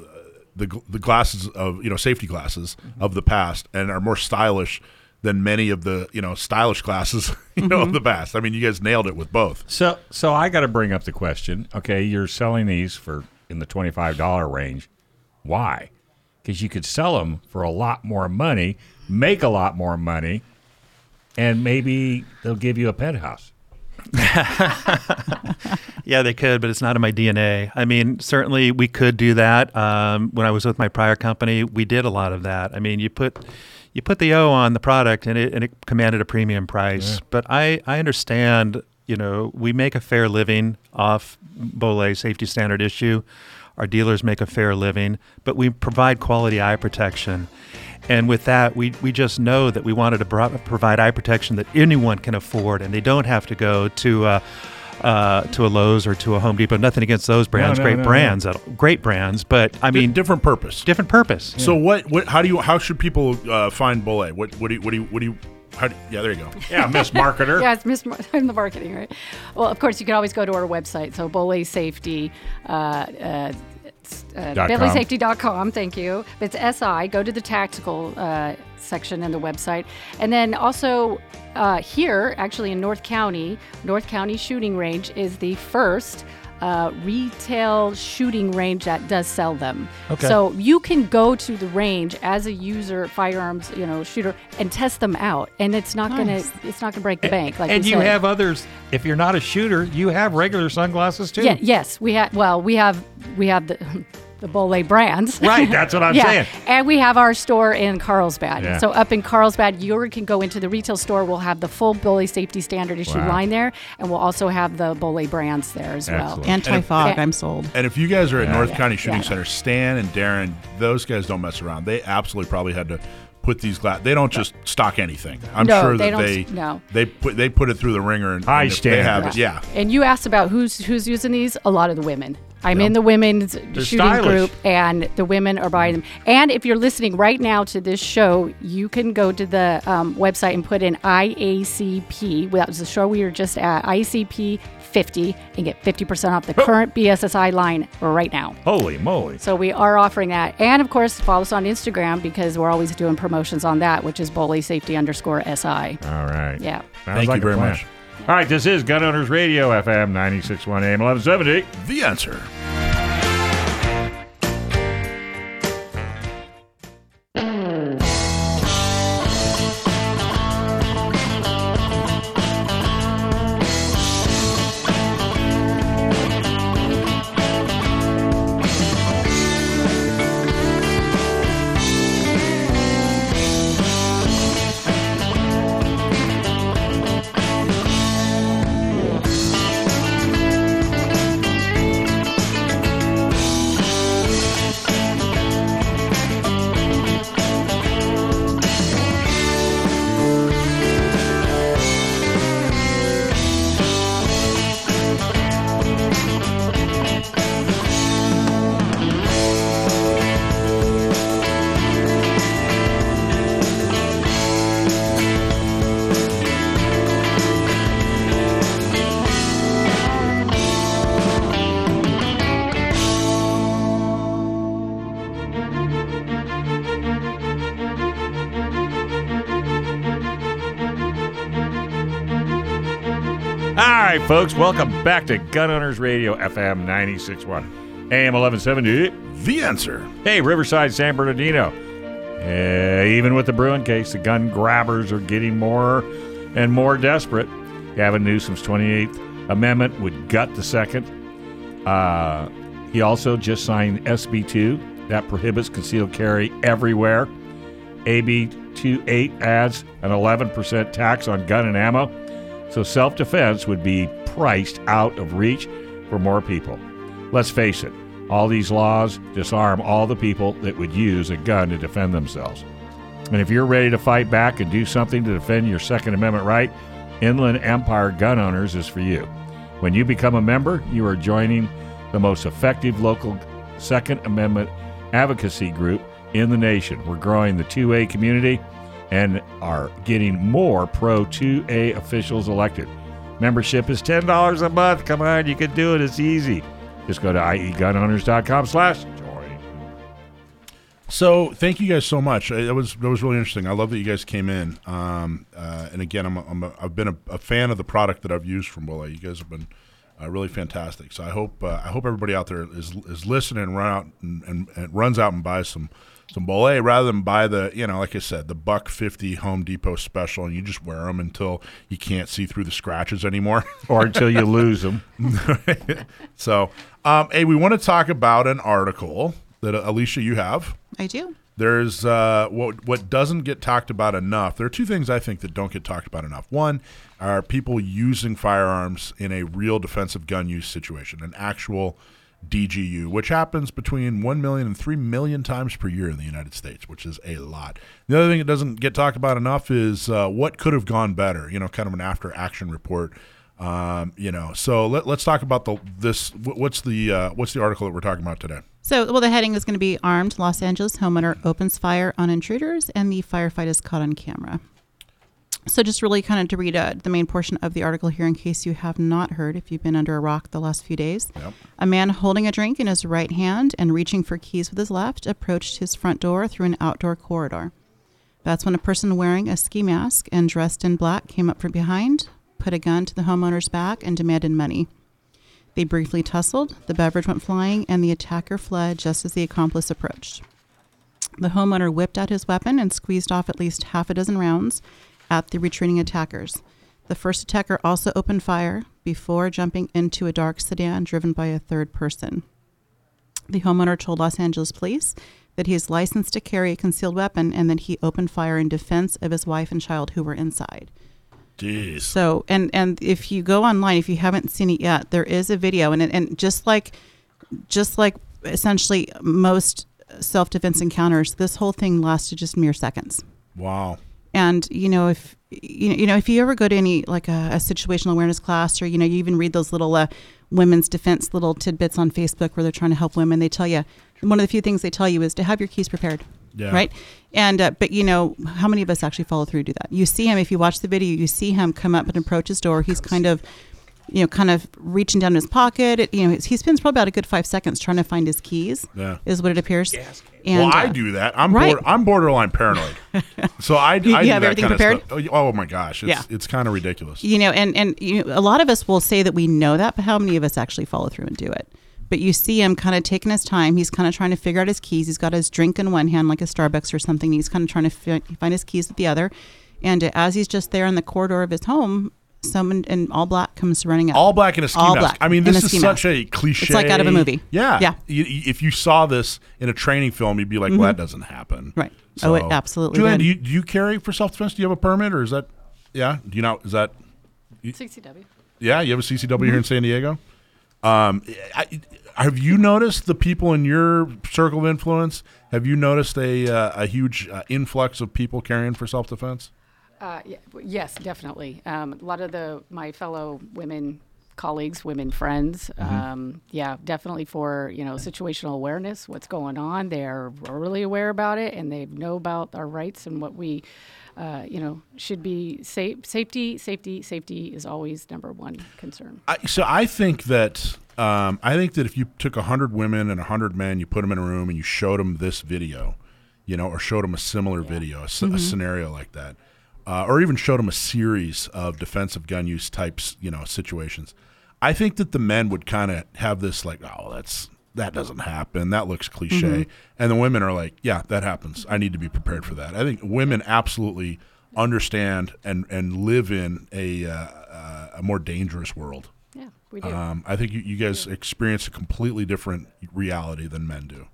the the glasses of you know safety glasses mm-hmm. of the past, and are more stylish than many of the you know stylish glasses you know of mm-hmm. the past. I mean, you guys nailed it with both. So, so I got to bring up the question. Okay, you're selling these for in the twenty-five dollar range. Why? Because you could sell them for a lot more money, make a lot more money, and maybe they'll give you a penthouse. Yeah, they could, but it's not in my DNA. I mean, certainly we could do that. Um, when I was with my prior company, we did a lot of that. I mean, you put you put the O on the product, and it and it commanded a premium price. But I I understand. You know, we make a fair living off Bollé safety standard issue. Our dealers make a fair living, but we provide quality eye protection. And with that, we, we just know that we wanted to bro- provide eye protection that anyone can afford, and they don't have to go to uh, uh, to a Lowe's or to a Home Depot. Nothing against those brands, no, great no, no. brands, at- great brands. But I Di- mean, different purpose. different purpose. So what what how do you how should people uh, find Bollé? What what do you, what do you, what do you how do, yeah there you go. Yeah, Miss Marketer. Yeah, it's Miss. Mar- I'm the marketing, right? Well, of course, you can always go to our website. So Bollé Safety. Uh, uh, it's, uh. Thank you. It's SI. Go to the tactical uh, section in the website, and then also uh, here, actually in North County, North County Shooting Range is the first. Uh, retail shooting range that does sell them. Okay. So you can go to the range as a user, firearms, you know, shooter, and test them out, and it's not Nice. gonna, it's not gonna break the bank. Like and you said. have others. If you're not a shooter, you have regular sunglasses too. Yeah, yes, we have. Well, we have we have the the Bollé brands. Right, that's what I'm yeah, saying. and we have our store in Carlsbad. Yeah. So up in Carlsbad, you can go into the retail store. We'll have the full Bollé safety standard issue Wow. line there, and we'll also have the Bollé brands there as Excellent. well. Anti fog, I'm sold. And if you guys are at Yeah. North Yeah. County Shooting Yeah. Center, Stan and Darren, those guys don't mess around. They absolutely probably had to put these glass. They don't just stock anything. I'm No, sure they that don't they no. they put they put it through the ringer and, High and if they have it. Yeah. And you asked about who's who's using these. A lot of the women. I'm in the women's shooting stylish. group, and the women are buying them. And if you're listening right now to this show, you can go to the um, website and put in IACP. Well, that was the show we were just at, ICP 50, and get 50% off the current BSSI line right now. Holy moly! So we are offering that, and of course, follow us on Instagram because we're always doing promotions on that, which is Bollé Safety underscore SI. All right. Yeah. Sounds Thank like you very plan. much. All right, this is Gun Owners Radio, FM 96.1 AM 1170. The answer. Folks, welcome back to Gun Owners Radio, FM 96.1 AM 1170. The answer. Hey, Riverside, San Bernardino. Uh, even with the Bruen case, the gun grabbers are getting more and more desperate. Gavin Newsom's 28th Amendment would gut the second. Uh, he also just signed SB 2 that prohibits concealed carry everywhere. AB 28 adds an 11% tax on gun and ammo, so self defense would be priced out of reach for more people. Let's face it, all these laws disarm all the people that would use a gun to defend themselves. And if you're ready to fight back and do something to defend your Second Amendment right, Inland Empire Gun Owners is for you. When you become a member, you are joining the most effective local Second Amendment advocacy group in the nation. We're growing the 2A community and are getting more pro 2A officials elected. Membership is $10 a month. Come on, you can do it. It's easy. Just go to iegunowners.com slash join. So thank you guys so much. That was that was really interesting. I love that you guys came in. Um, uh, and again, I'm, a, I'm a, I've been a, a fan of the product that I've used from Willow. You guys have been uh, really fantastic. So I hope uh, I hope everybody out there is is listening run out and, and, and runs out and buys some some Bollé rather than buy the you know like I said the buck fifty Home Depot special and you just wear them until you can't see through the scratches anymore. Or until you lose them. so um, hey, we want to talk about an article that uh, Alisha you have. I do. There's uh, what what doesn't get talked about enough. There are two things I think that don't get talked about enough. One are people using firearms in a real defensive gun use situation, an actual DGU, which happens between 1 million and 3 million times per year in the United States, which is a lot. The other thing that doesn't get talked about enough is uh, what could have gone better, you know, kind of an after action report. Um, you know, so let, let's talk about the this. What's the uh, what's the article that we're talking about today? So, well, the heading is going to be Armed Los Angeles Homeowner Opens Fire on Intruders and the Firefight is Caught on Camera. So, just really kind of to read uh, the main portion of the article here in case you have not heard, if you've been under a rock the last few days. Yep. A man holding a drink in his right hand and reaching for keys with his left approached his front door through an outdoor corridor. That's when a person wearing a ski mask and dressed in black came up from behind, put a gun to the homeowner's back, and demanded money. They briefly tussled, the beverage went flying, and the attacker fled just as the accomplice approached. The homeowner whipped out his weapon and squeezed off at least half a dozen rounds at the retreating attackers. The first attacker also opened fire before jumping into a dark sedan driven by a third person. The homeowner told Los Angeles police that he is licensed to carry a concealed weapon and that he opened fire in defense of his wife and child who were inside. Jeez. So, and and if you go online, if you haven't seen it yet, there is a video, and it- and just like, just like essentially most self-defense encounters, this whole thing lasted just mere seconds. Wow. And you know, if you know, you know, if you ever go to any like a, a situational awareness class, or you know, you even read those little uh, women's defense little tidbits on Facebook where they're trying to help women, they tell you one of the few things they tell you is to have your keys prepared. Yeah. Right. And uh, but you know, how many of us actually follow through to that? You see him if you watch the video, you see him come up and approach his door. He's kind of you know, kind of reaching down in his pocket. It, you know, he spends probably about a good five seconds trying to find his keys. Yeah. is what it appears. And, well, I uh, do that. I'm right. board, I'm borderline paranoid. so I, You- I you do have that everything kind of prepared? stuff. Oh, oh my gosh, it's Yeah. it's kind of ridiculous. you know and and you know, a lot of us will say that we know that but how many of us actually follow through and do it but you see him kind of taking his time he's kind of trying to figure out his keys he's got his drink in one hand like a starbucks or something he's kind of trying to fi- find his keys with the other and uh, as he's just there in the corridor of his home someone in all black comes running up All black in a ski All mask. black I mean, this is ski such mask. a cliche. It's like out of a movie. Yeah, Yeah. Mm-hmm. You- you- if you saw this in a training film, you'd be like, "Well, that doesn't happen." Right. Oh, it absolutely Julieann, did. do you do you carry for self defense? Do you have a permit, or is that? Yeah. Do you know? Is that? CCW. Yeah. You have a CCW Mm-hmm. here in San Diego. Um, I, have you noticed the people in your circle of influence? Have you noticed a uh, a huge uh, influx of people carrying for self defense? Uh, yes, definitely. Um, a lot of the my fellow women colleagues, women friends, um, yeah, definitely for you know situational awareness, what's going on. They're really aware about it, and they know about our rights and what we, uh, you know, should be safe. Safety, safety, safety is always number one concern. I, so I think that um, I think that if you took hundred women and hundred men, you put them in a room and you showed them this video, you know, or showed them a similar video, a scenario like that, uh, or even showed them a series of defensive gun use types, you know, situations. I think that the men would kind of have this like, oh, that's that doesn't happen. That looks cliche, and the women are like, yeah, that happens. I need to be prepared for that. I think women absolutely understand and and live in a uh, uh, a more dangerous world. Yeah, we do. Um, I think you, you guys experience a completely different reality than men do.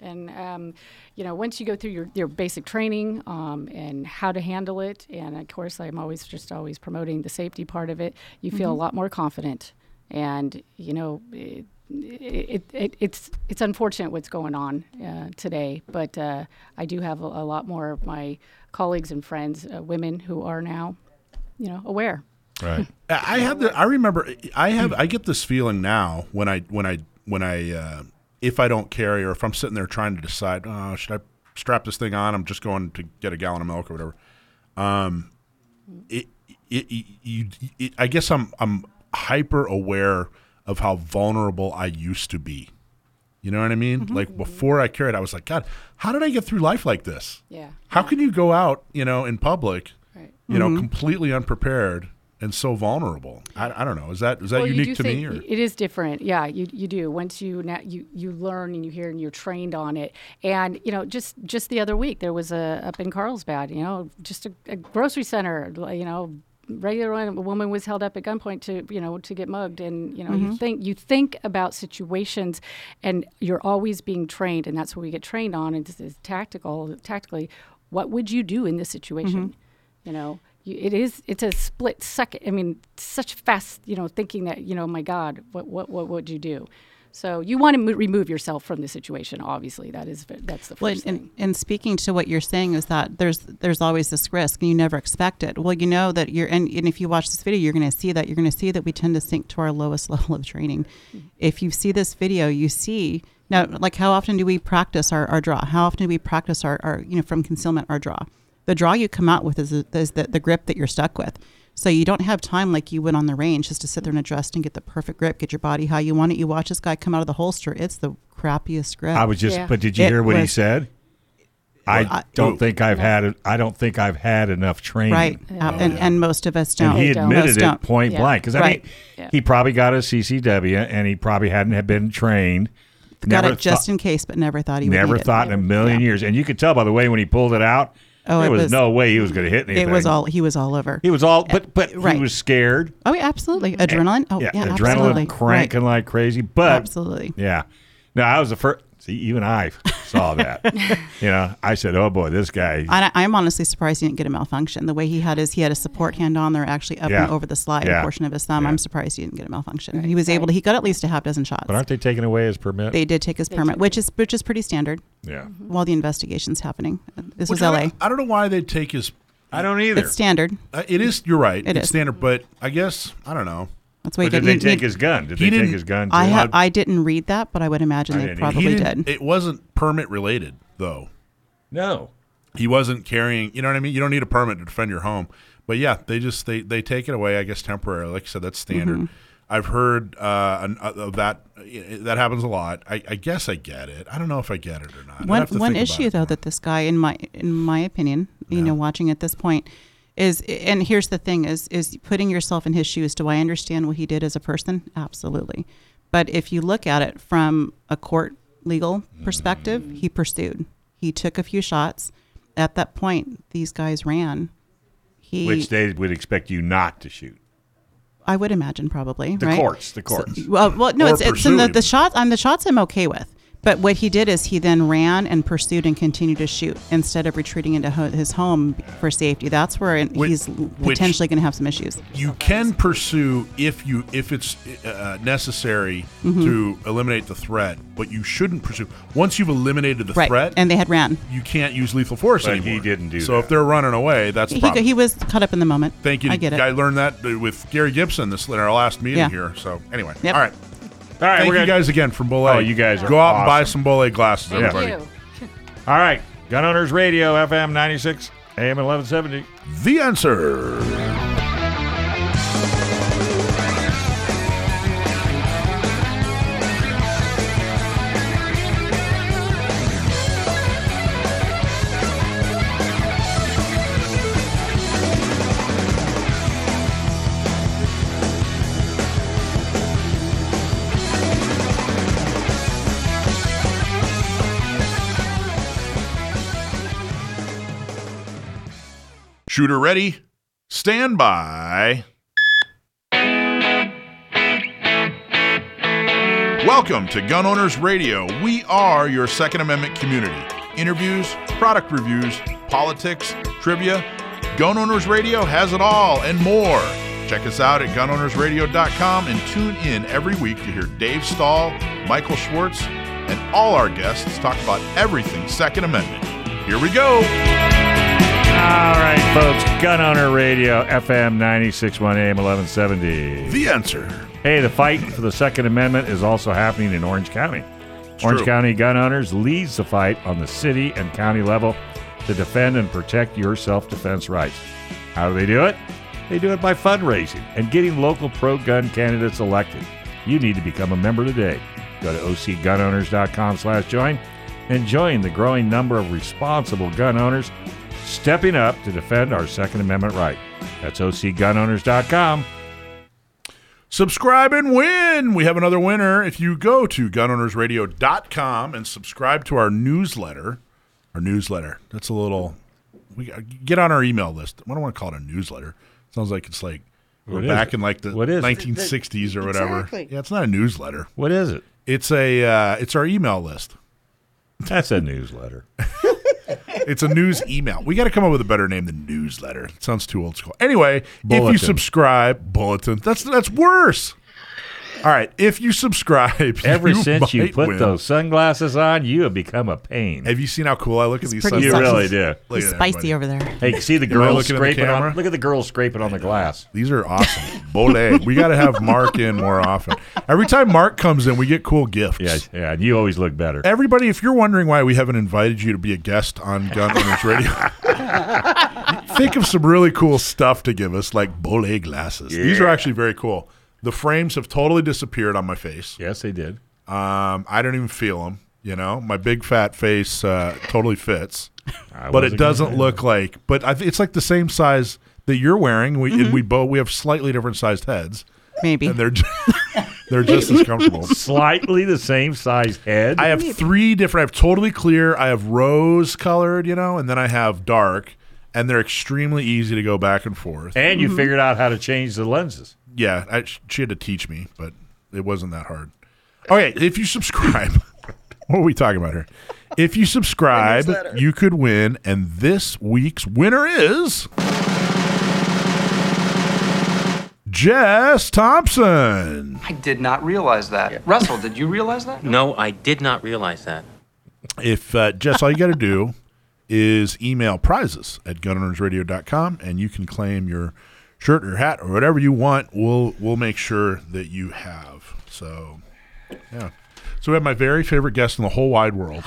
And um, you know, once you go through your, your basic training um, and how to handle it, and of course, I'm always just always promoting the safety part of it. You feel a lot more confident, and you know, it, it, it, it's it's unfortunate what's going on uh, today, but uh, I do have a, a lot more of my colleagues and friends, uh, women who are now, you know, aware. Right. I have the. I remember. I have. I get this feeling now when I when I when I uh, if I don't carry or if I'm sitting there trying to decide, oh, should I strap this thing on? I'm just going to get a gallon of milk or whatever. Um, it, it, it, you, it I guess I'm I'm hyper aware of how vulnerable I used to be. You know what I mean? Like before I carried, I was like, God, how did I get through life like this? Yeah. How can you go out, you know, in public, Right. you know, completely unprepared and so vulnerable? I, I don't know. Is that is that Well, unique to me? Or? It is different. Yeah, you, you do. Once you you you learn and you hear and you're trained on it. And you know, just just the other week there was a up in Carlsbad. You know, just a, a grocery center. You know. Regular one, a woman was held up at gunpoint to you know to get mugged, and you know you mm-hmm. think you think about situations, and you're always being trained, and that's what we get trained on. And this is tactical, tactically, what would you do in this situation? Mm-hmm. you know you, it is it's a split second i mean such fast you know thinking that you know my god what what what would you do so you want to mo- remove yourself from the situation obviously that is that's the first Well, thing and, and speaking to what you're saying is that there's there's always this risk, and you never expect it. Well, you know that you're, and, and if you watch this video, you're going to see that you're going to see that we tend to sink to our lowest level of training. Mm-hmm. If you see this video, you see now, like how often do we practice our, our draw? How often do we practice our, our you know from concealment our draw? The draw you come out with is, is the, the grip that you're stuck with. So you don't have time like you would on the range just to sit there and adjust and get the perfect grip, get your body how you want it. You watch this guy come out of the holster; it's the crappiest grip. I was just, Yeah. but did you It hear what he said? I I- don't think I've had. I don't think I've had enough training. right, Uh, and, and most of us don't. And he don't. admitted it don't. point Yeah. blank. Because I Right. mean, Yeah. he probably got a CCW, and he probably hadn't have been trained. got Never it just thought- in case, but never thought he would Never need it. thought in a million Yeah. years. And you could tell by the way when he pulled it out, Oh, there it was, was- no way he was going to hit anything. It was all he was all over. He was all, uh, but but Right. he was scared. Oh, yeah, absolutely. Eh, adrenaline. Oh, yeah, adrenaline absolutely. cranking Right. like crazy. But Absolutely. yeah, no, I was the first. See, even I saw that. you know, I said, "Oh boy, this guy." I, I'm honestly surprised he didn't get a malfunction. The way he had his, he had a support hand on there, actually up Yeah. and over the slide Yeah. portion of his thumb. Yeah. I'm surprised he didn't get a malfunction. He was able to. He got at least a half dozen shots. but aren't they taking away his permit? they did take his permit, which is which is pretty standard yeah, while the investigation's happening. This Which was I LA. don't, I don't know why they'd take his. I don't either. It's standard. Uh, it is. You're right. It it's is. standard, but I guess I don't know. That's why you But did get. they take need- his gun? Did He they take his gun? I ha- I didn't read that, but I would imagine I they probably didn't. It wasn't permit related though. no. He wasn't carrying. You know what I mean? You don't need a permit to defend your home. But yeah, they just they they take it away. I guess temporarily. Like I said, that's standard. Mm-hmm. I've heard uh, an, uh, of that. uh, That happens a lot. I, I guess I get it. I don't know if I get it or not. One one issue though more. that this guy, in my in my opinion, you know, watching at this point, is and here's the thing is is putting yourself in his shoes. Do I understand what he did as a person? Absolutely, but if you look at it from a court legal perspective, he pursued. He took a few shots. At that point, these guys ran. He, Which they would expect you not to shoot. I would imagine probably The right? courts, the courts. So, well, well, no, Or it's, it's in the, the shots. On the shots, I'm okay with. But what he did is he then ran and pursued and continued to shoot instead of retreating into ho- his home for safety. That's where Which- he's potentially going to have some issues. you can pursue if you if it's uh, necessary Mm-hmm. to eliminate the threat, but you shouldn't pursue once you've eliminated the Right, threat. and they had ran. you can't use lethal force But anymore. he didn't do So that. if they're running away, that's He, he was caught up in the moment. Thank you. I get it. I learned that with Gary Gibson this in our last meeting Yeah. here. So anyway, Yep. all right. All right, Thank we're you gonna, guys again from Bollé. Oh, you guys are go out and buy awesome. some Bollé glasses, Yeah. everybody. you. All right, Gun Owners Radio, FM 96, AM 1170. The answer. Shooter ready. Stand by. Welcome to Gun Owners Radio. We are your Second Amendment community. Interviews, product reviews, politics, trivia. Gun Owners Radio has it all and more. Check us out at gunownersradio.com and tune in every week to hear Dave Stahl, Michael Schwartz, and all our guests talk about everything Second Amendment. Here we go. All right, folks, Gun Owner Radio, FM 961 AM 1170. The answer. Hey, the fight for the Second Amendment is also happening in Orange County. Orange true. County Gun Owners leads the fight on the city and county level to defend and protect your self defense rights. How do they do it? They do it by fundraising and getting local pro gun candidates elected. You need to become a member today. Go to ocgunowners.com slash join and join the growing number of responsible gun owners stepping up to defend our Second Amendment right. That's ocgunowners.com. Subscribe and win. We have another winner. If you go to gunownersradio.com and subscribe to our newsletter, our newsletter, that's a little, we get on our email list. I don't want to call it a newsletter. sounds like it's like we're What is back it? in like the What is it? 1960s or whatever. Exactly. Yeah, it's not a newsletter. What is it? It's a, uh, it's our email list. That's a newsletter. It's a news email. We got to come up with a better name than newsletter. It sounds too old school. Anyway, if you subscribe, bulletin. That's that's worse. All right, if you subscribe, Ever since you put win. those sunglasses on, you have become a pain. Have you seen how cool I look at these? pretty You really do. Look He's spicy everybody. over there. Hey, see the Am I girls the scraping on. Look at the girls scraping on the glass. These are awesome. Bollé. We got to have Marc in more often. Every time Marc comes in, we get cool gifts. Yeah, yeah. And you always look better. Everybody, if you're wondering why we haven't invited you to be a guest on Gun Owners Radio, think of some really cool stuff to give us, like Bollé glasses. These are actually very cool. The frames have totally disappeared on my face. Yes, they did. Um, I don't even feel them. You know, my big fat face uh, totally fits, I but it doesn't say look like. But I th- it's like the same size that you're wearing. We and we both we have slightly different sized heads, Maybe. and they're j- they're just as comfortable. slightly the same size head. I have three different. I have totally clear. I have rose colored, you know, and then I have dark, and they're extremely easy to go back and forth. and you figured out how to change the lenses. Yeah, I, she had to teach me, but it wasn't that hard. Okay, if you subscribe, what are we talking about here? If you subscribe, you could win, and this week's winner is Jess Thompson. I did not realize that. Russell, did you realize that? No, I did not realize that. If uh, Jess, all you got to do is email prizes at gunownersradio.com, and you can claim your shirt or hat or whatever you want. We'll we'll make sure that you have. So, yeah. So we have my very favorite guest in the whole wide world.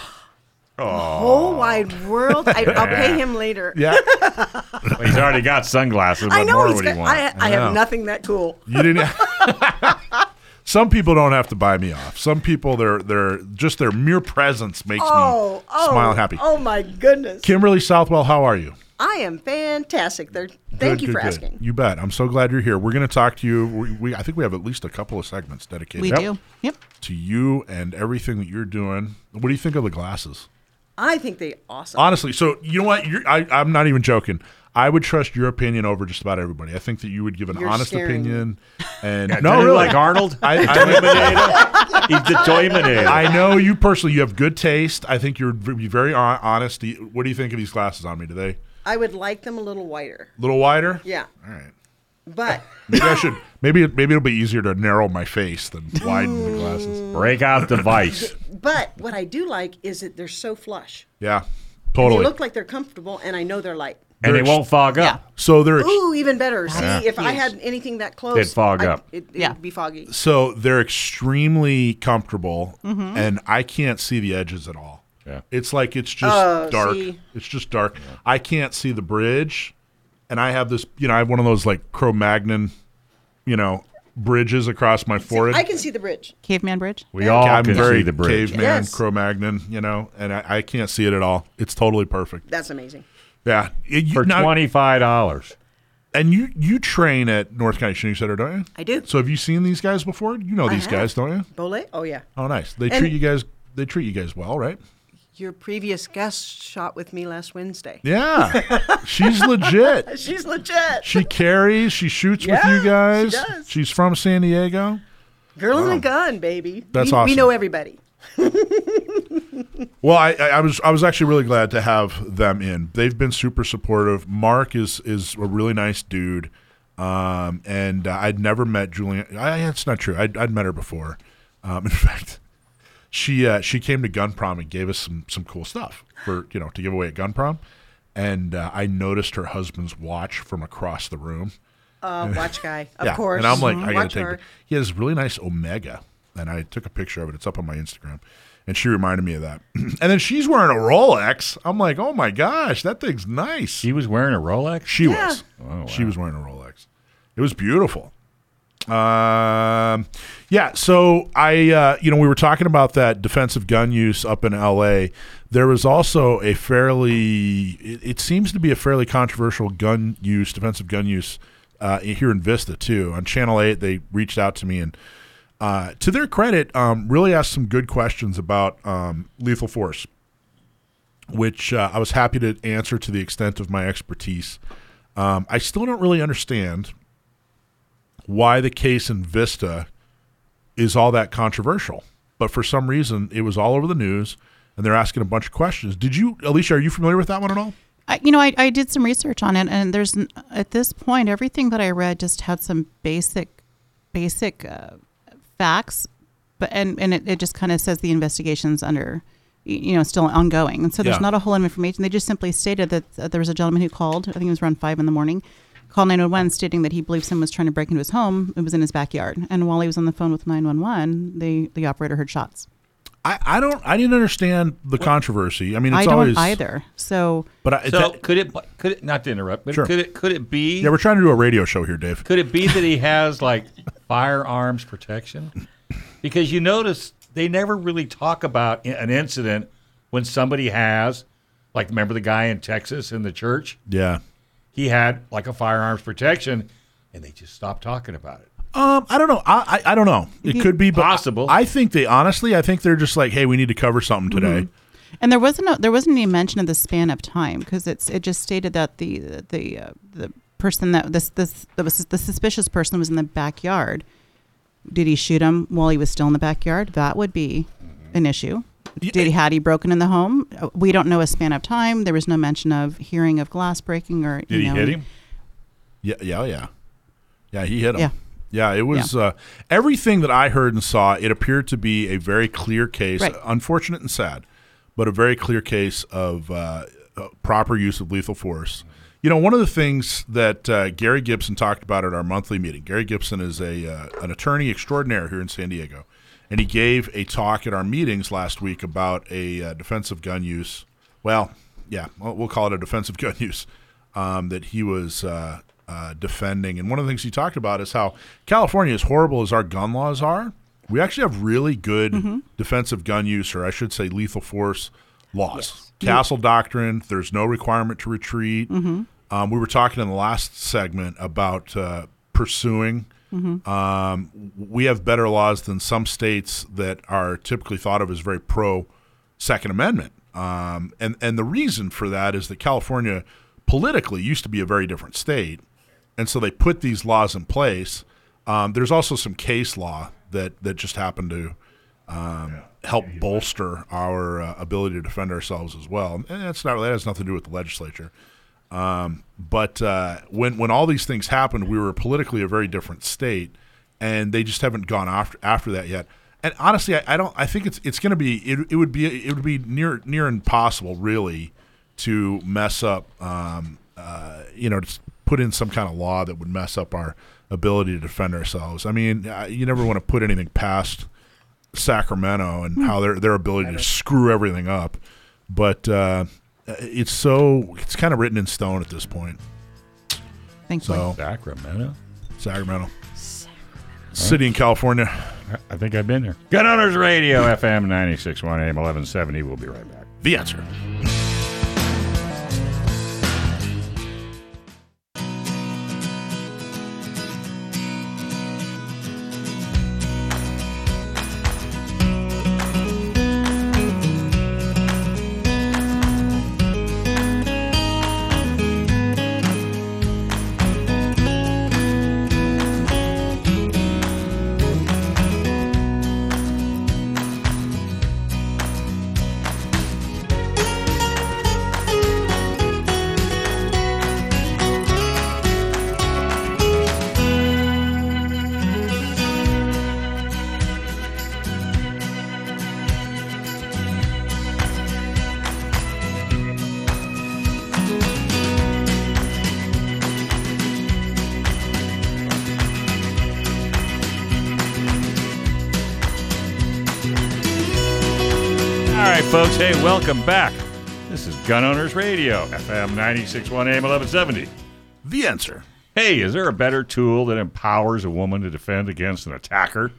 Oh. Whole wide world. I, I'll pay him later. Yeah, Well, he's already got sunglasses. What I know more he's would he got, want? I, I know. have nothing that cool. you didn't. Some people don't have to buy me off. Some people, they're they're just their mere presence makes Oh, me oh, smile happy. Oh my goodness. Kimberly Southwell, how are you? I am fantastic. There. Thank Good, you good, for good. asking. You bet. I'm so glad you're here. We're going to talk to you. We, we I think we have at least a couple of segments dedicated we do. Yep. to you and everything that you're doing. What do you think of the glasses? I think they awesome. Honestly, so you know what? You're, I, I'm not even joking. I would trust your opinion over just about everybody. I think that you would give an You're honest scaring me. opinion. And Don't no, really, like Arnold? I, I, Toyminator? He's the Toyminator. I know you personally. You have good taste. I think you're v- very honest. What do you think of these glasses on me? Do they a I would like them a little wider. A little wider? Yeah, All right. but Maybe I should. Maybe it- maybe it'll be easier to narrow my face than widen the glasses. Break out the vice. but what I do like is that they're so flush. Yeah, Totally. They look like they're comfortable, and I know they're light. And they won't fog Yeah. up. so they're ex- Ooh, even better. See, if I had anything that close, They'd fog I- up. It, it'd Yeah. be foggy. so they're extremely comfortable, Mm-hmm. and I can't see the edges at all. Yeah. It's like it's just Oh, dark. see. It's just dark. I can't see the bridge, and I have this. You know, I have one of those like Cro-Magnon, you know, bridges across my forehead. I can see the bridge. Caveman Bridge. We all I'm can very see the bridge. caveman, Yes. Cro-Magnon, you know, and I, I can't see it at all. It's totally perfect. That's amazing. Yeah, It- you- For now- twenty-five dollars. and you you train at North County Shooting Center, don't you? I do. So have you seen these guys before? You know I these have. guys, don't you? Bollé? Oh yeah. Oh, nice. They And- treat you guys. They treat you guys well, right? Your previous guest shot with me last Wednesday. Yeah, she's legit. She's legit. She carries. She shoots with Yeah, you she guys. does. She's from San Diego. Girl in a gun, baby. That's we, awesome. We know everybody. Well, I, I I was I was actually really glad to have them in. They've been super supportive. Marc is is a really nice dude, um, and uh, I'd never met Julieann. I, it's not true. I'd, I'd met her before. Um, in fact, she uh, she came to Gun Prom and gave us some some cool stuff for you know to give away at Gun Prom, and uh, I noticed her husband's watch from across the room. Uh, watch guy, of yeah, course. and I'm like, Mhm. I gotta watch take. her. it. He has really nice Omega, and I took a picture of it. It's up on my Instagram, and she reminded me of that. and then she's wearing a Rolex. I'm like, oh my gosh, that thing's nice. She was wearing a Rolex. She Yeah. was. Oh, She was wearing a Rolex. It was beautiful. Um, yeah. So I, uh, you know, we were talking about that defensive gun use up in L.A. There was also a fairly, it, it seems to be a fairly controversial gun use, defensive gun use uh, here in Vista too. On Channel Eight, they reached out to me and. Uh, to their credit, um, really asked some good questions about um, lethal force, which uh, I was happy to answer to the extent of my expertise. Um, I still don't really understand why the case in Vista is all that controversial. But for some reason, it was all over the news, and they're asking a bunch of questions. Did you, Alisha? Are you familiar with that one at all? I, you know, I, I did some research on it, and there's at this point everything that I read just had some basic, basic uh, facts, but and and it, it just kind of says the investigation's under, you know, still ongoing, and so there's Yeah. not a whole lot of information. They just simply stated that uh, there was a gentleman who called. I think it was around five in the morning. Called 911 stating that he believed someone was trying to break into his home. It was in his backyard. And while he was on the phone with 911, the, the operator heard shots. I, I don't. I didn't understand the controversy. I mean, it's I don't always either. So But I, So that- could it could it not to interrupt, but Sure. could it could it be yeah, we're trying to do a radio show here, Dave. could it be that he has like firearms protection? Because you notice they never really talk about an incident when somebody has like remember the guy in Texas in the church? Yeah. He had like a firearms protection and they just stopped talking about it. Um, I don't know. I, I, I don't know. It could be but Possible. I, I think they honestly. I think they're just like, hey, we need to cover something today. And there wasn't a, there wasn't any mention of the span of time because it's it just stated that the the uh, the person that this this that was the suspicious person was in the backyard. Did he shoot him while he was still in the backyard? That would be an issue. Did he had he broken in the home? Uh, We don't know a span of time. There was no mention of hearing of glass breaking or Did you he know, hit him? Yeah, yeah, yeah, yeah. He hit him. Yeah. Yeah, it was uh, everything that I heard and saw. It appeared to be a very clear case, Right. unfortunate and sad, but a very clear case of uh, uh, proper use of lethal force. You know, one of the things that uh, Gary Gibson talked about at our monthly meeting. Gary Gibson is a uh, an attorney extraordinaire here in San Diego, and he gave a talk at our meetings last week about a uh, defensive gun use. Well, yeah, we'll call it a defensive gun use um, that he was uh, uh, defending. And one of the things he talked about is how California, as horrible as our gun laws are, we actually have really good defensive gun use, or I should say, lethal force laws. Castle doctrine. There's no requirement to retreat. Um, we were talking in the last segment about uh, pursuing. Um, we have better laws than some states that are typically thought of as very pro Second Amendment. Um, and, and the reason for that is that California politically used to be a very different state. And so they put these laws in place. Um, there's also some case law that, that just happened to um, help bolster our uh, ability to defend ourselves as well. And that's not that has nothing to do with the legislature. Um, but uh, when when all these things happened, we were politically a very different state, and they just haven't gone after after that yet. And honestly, I, I don't. I think it's it's going to be it, it would be it would be near near impossible really to mess up. Um, uh, you know, just put in some kind of law that would mess up our ability to defend ourselves. I mean, uh, you never want to put anything past Sacramento and how their their ability to screw everything up. But uh, Uh, it's so it's kind of written in stone at this point. Thankfully. So Sacramento. Sacramento, city in California. I think I've been there. Gun Owners Radio, FM 961 AM 1170. We'll be right back. The answer. Welcome back. This is Gun Owners Radio, FM 961 AM 1170. The answer. Hey, is there a better tool that empowers a woman to defend against an attacker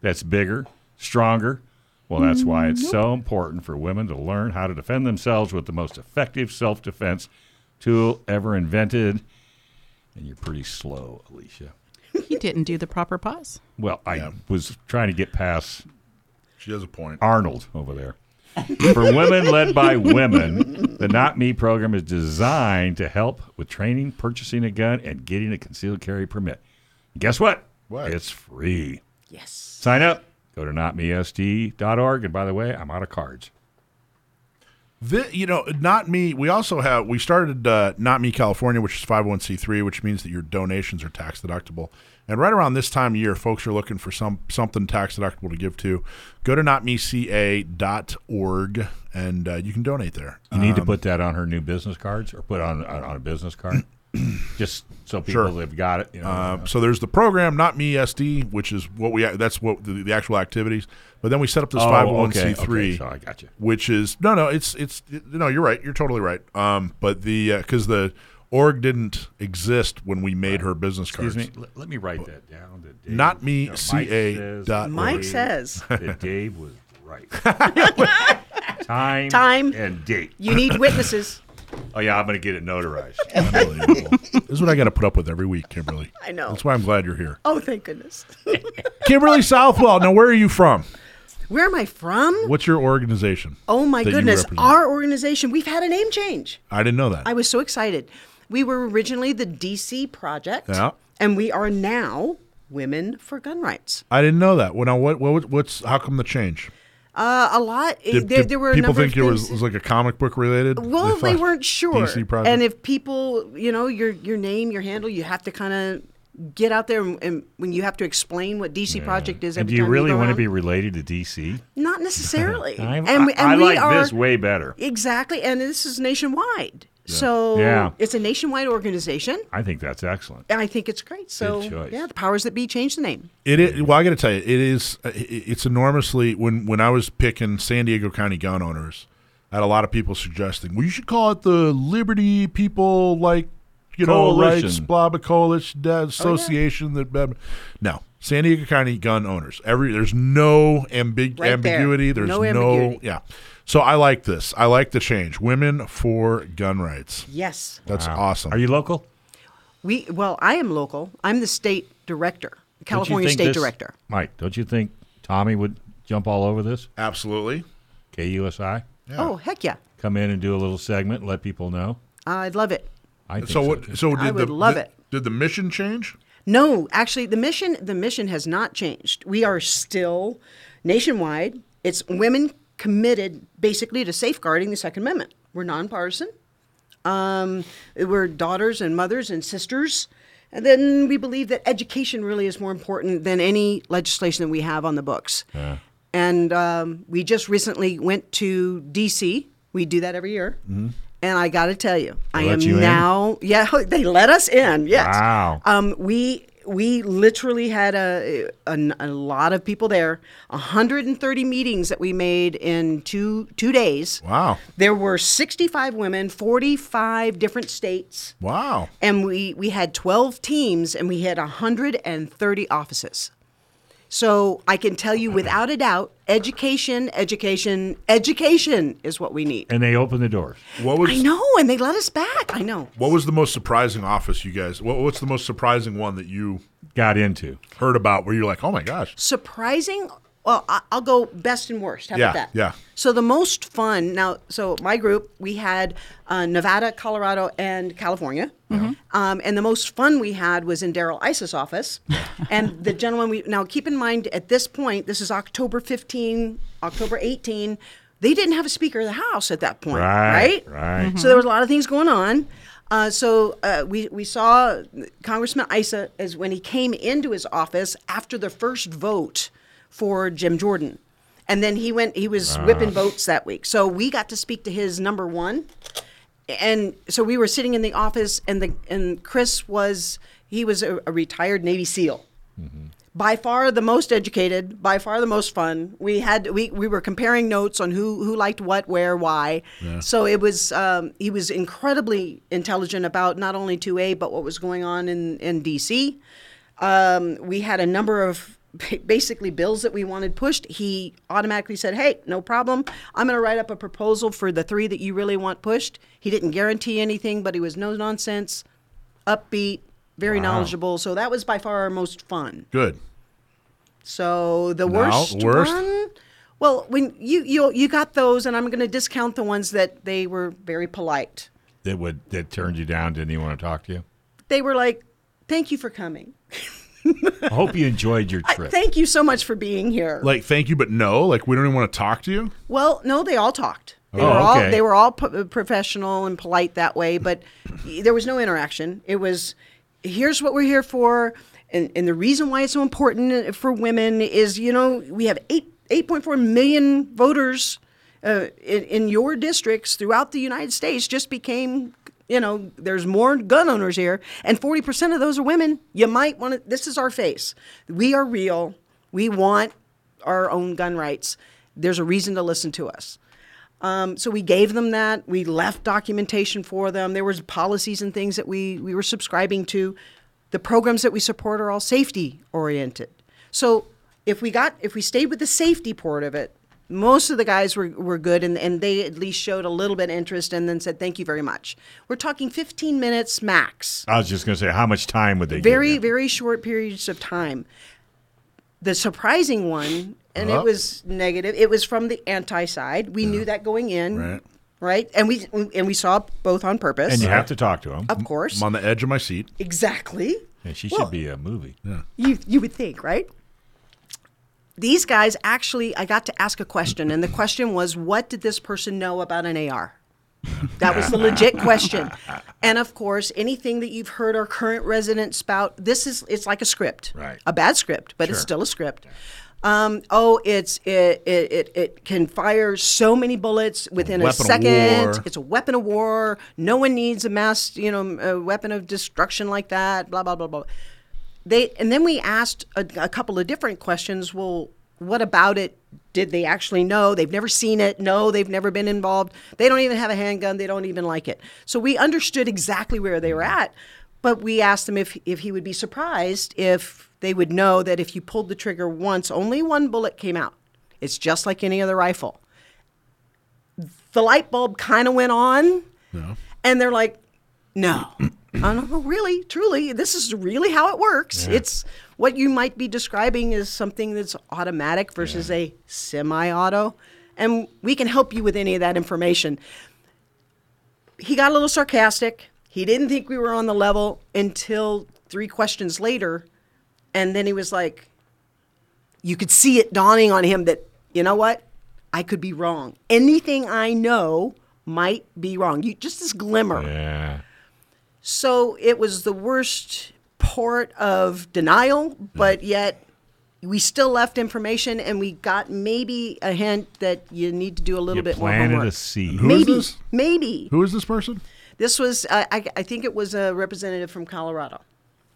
that's bigger, stronger? Well, that's why it's so important for women to learn how to defend themselves with the most effective self defense tool ever invented. And you're pretty slow, Alisha. He didn't do the proper pause. Well, I was trying to get past She has a point. Arnold over there. For women led by women, the Not Me program is designed to help with training, purchasing a gun, and getting a concealed carry permit. Guess what? What? It's free. Yes. Sign up. Go to notmesd.org. And by the way, I'm out of cards. Thi- you know, not me. We also have we started uh, not me California, which is five hundred one c three, which means that your donations are tax deductible. And right around this time of year, folks are looking for some something tax deductible to give to. Go to notmeca.org and uh, you can donate there. You need to Um, put that on her new business cards or put on on, a business card, just so people Sure. have got it. You know, Um, so there's the program, not me SD, which is what we that's what the, the actual activities. But then we set up this five hundred one c three. okay, so I got you. which is no, no, it's it's no, you're right, you're totally right. Um, but the because the org didn't exist when we made her business cards. Excuse me. Let, let me write that down. that Dave- Not me, no, Mike CA says- dot Mike org. says that Dave was right. Time, Time. and date. you need witnesses. Oh yeah, I'm going to get it notarized. Unbelievable. this is what I got to put up with every week, Kimberly. I know. That's why I'm glad you're here, Oh, thank goodness. Kimberly Southwell. Now, where are you from? Where am I from? What's your organization? Oh my goodness. Our organization, we've had a name change. I didn't know that. I was so excited. We were originally the DC Project, Yeah. and we are now Women for Gun Rights. I didn't know that. Well, now what, what what's how come the change? Uh, a lot. Did, there, did there were people think it was, was like a comic book related? Well, they thought weren't sure. DC project. And if people, you know, your your name, your handle, you have to kind of get out there, and, and when you have to explain what DC Project is, and do you time really go want to be related to DC? Not necessarily. I, and we, and I we like are this way better. exactly, and this is nationwide. So Yeah. it's a nationwide organization. I think that's excellent. And I think it's great. So yeah, the powers that be changed the name. It is. Well, I got to tell you, it is. uh, It's enormously. When when I was picking San Diego County gun owners, I had a lot of people suggesting, well, you should call it the Liberty People, like you know, Coalition. rights, blah blah coalition, oh, association. That blah, blah. no, San Diego County gun owners. Every there's no ambig- Right there. ambiguity. There's No no, ambiguity. yeah. So I like this. I like the change. Women for gun rights. Yes. That's Wow. awesome. Are you local? We well, I am local. I'm the state director, Don't California state this- director. Mike, don't you think Tommy would jump all over this? Absolutely. KUSI? Oh heck yeah, Come in and do a little segment and let people know? I'd love it. I think So so. what? too. So did I would the love the- it. Did the mission change? No, actually, the mission the mission has not changed. We are still nationwide. It's women committed basically to safeguarding the Second Amendment. We're nonpartisan. Um, we're daughters and mothers and sisters. And then we believe that education really is more important than any legislation that we have on the books. And um, we just recently went to D.C. We do that every year. And I got to tell you, I am you in? now. Yeah, they let us in. Yes. Wow. Um, we we literally had a, a a lot of people there. 130 meetings that we made in two two days. Wow. There were 65 women, 45 different states, Wow. and we we had 12 teams, and we had 130 offices. So I can tell you without a doubt, education, education, education is what we need. and they open the doors. What was I know, and they let us back. I know. What was the most surprising office you guys? What, what's the most surprising one that you Got into. heard about where you're like, oh my gosh? surprising. Well, I'll go best and worst. How Yeah, about that? yeah. So the most fun now. So my group, we had uh, Nevada, Colorado, and California. Um, and the most fun we had was in Darrell Issa's office. and the gentleman we now keep in mind at this point, this is October 15, October 18. They didn't have a Speaker of the House at that point, Right, right? right. So there was a lot of things going on. Uh, so uh, we we saw Congressman Issa as when he came into his office after the first vote for Jim Jordan, and then he went he was whipping votes that week. So we got to speak to his number one, and so we were sitting in the office, and the and Chris was he was a, a retired Navy SEAL. by far the most educated, by far the most fun. We had we, we were comparing notes on who who liked what, where, why. So it was um, he was incredibly intelligent about not only 2A but what was going on in in DC. Um, we had a number of basically bills that we wanted pushed. He automatically said, "Hey, no problem. I'm going to write up a proposal for the three that you really want pushed." He didn't guarantee anything, but he was no nonsense, upbeat, very knowledgeable. So that was by far our most fun. Good. So the worst, worst? one. Well, when you you you got those, and I'm going to discount the ones that they were very polite. That would that turned you down. Didn't even want to talk to you. They were like, "Thank you for coming. I hope you enjoyed your I- trip. thank you so much for being here." Like, thank you, but no. Like, we don't even want to talk to you. Well, no, they all talked. They Oh, were all okay. they were all p- professional and polite that way, but there was no interaction. It was here's what we're here for, and and the reason why it's so important for women is you know we have eight eight point four million voters uh, in, in your districts throughout the United States. Just became you know there's more gun owners here, and forty percent of those are women. You might want to. This is our face. We are real. We want our own gun rights. There's a reason to listen to us. Um, so we gave them that. We left documentation for them. There was policies and things that we, we were subscribing to. The programs that we support are all safety oriented. So if we got if we stayed with the safety part of it, most of the guys were, were good and, and they at least showed a little bit of interest and then said thank you very much. We're talking 15 minutes max I was just going to say, how much time would they? very you? very short periods of time the surprising one and Uh-huh. it was negative it was from the anti side we knew that going in Right. right and we and we saw both on purpose And you have to talk to them. of course I'm on the edge of my seat. exactly Yeah, she Well, should be a movie. Yeah. you you would think, right? These guys actually, I got to ask a question, and the question was, what did this person know about an AR? That was the legit question. And of course, anything that you've heard our current resident spout, this is it's like a script, Right. A bad script, but it's still a script. Um, oh, it's it, it it it can fire so many bullets within a of second. It's a weapon of war. No one needs a mass, you know, a weapon of destruction like that. Blah blah blah blah they and then we asked a, a couple of different questions. Well what about it? Did they actually know? They've never seen it. No they've never been involved. They don't even have a handgun. They don't even like it. So we understood exactly where they were at but we asked them if, if he would be surprised if they would know that if you pulled the trigger once only one bullet came out. It's just like any other rifle. The light bulb kind of went on and they're like no. I don't know, really, truly, this is really how it works. It's what you might be describing as something that's automatic versus a semi auto. And we can help you with any of that information. He got a little sarcastic. He didn't think we were on the level until three questions later. And then he was like, you could see it dawning on him that, you know what? I could be wrong. Anything I know might be wrong. You just this glimmer. Yeah. So it was the worst part of denial, but yet we still left information and we got maybe a hint that you need to do a little You bit more planted homework. a seed. Who is maybe, this? maybe. Who is this person? This was, uh, I, I think it was a representative from Colorado.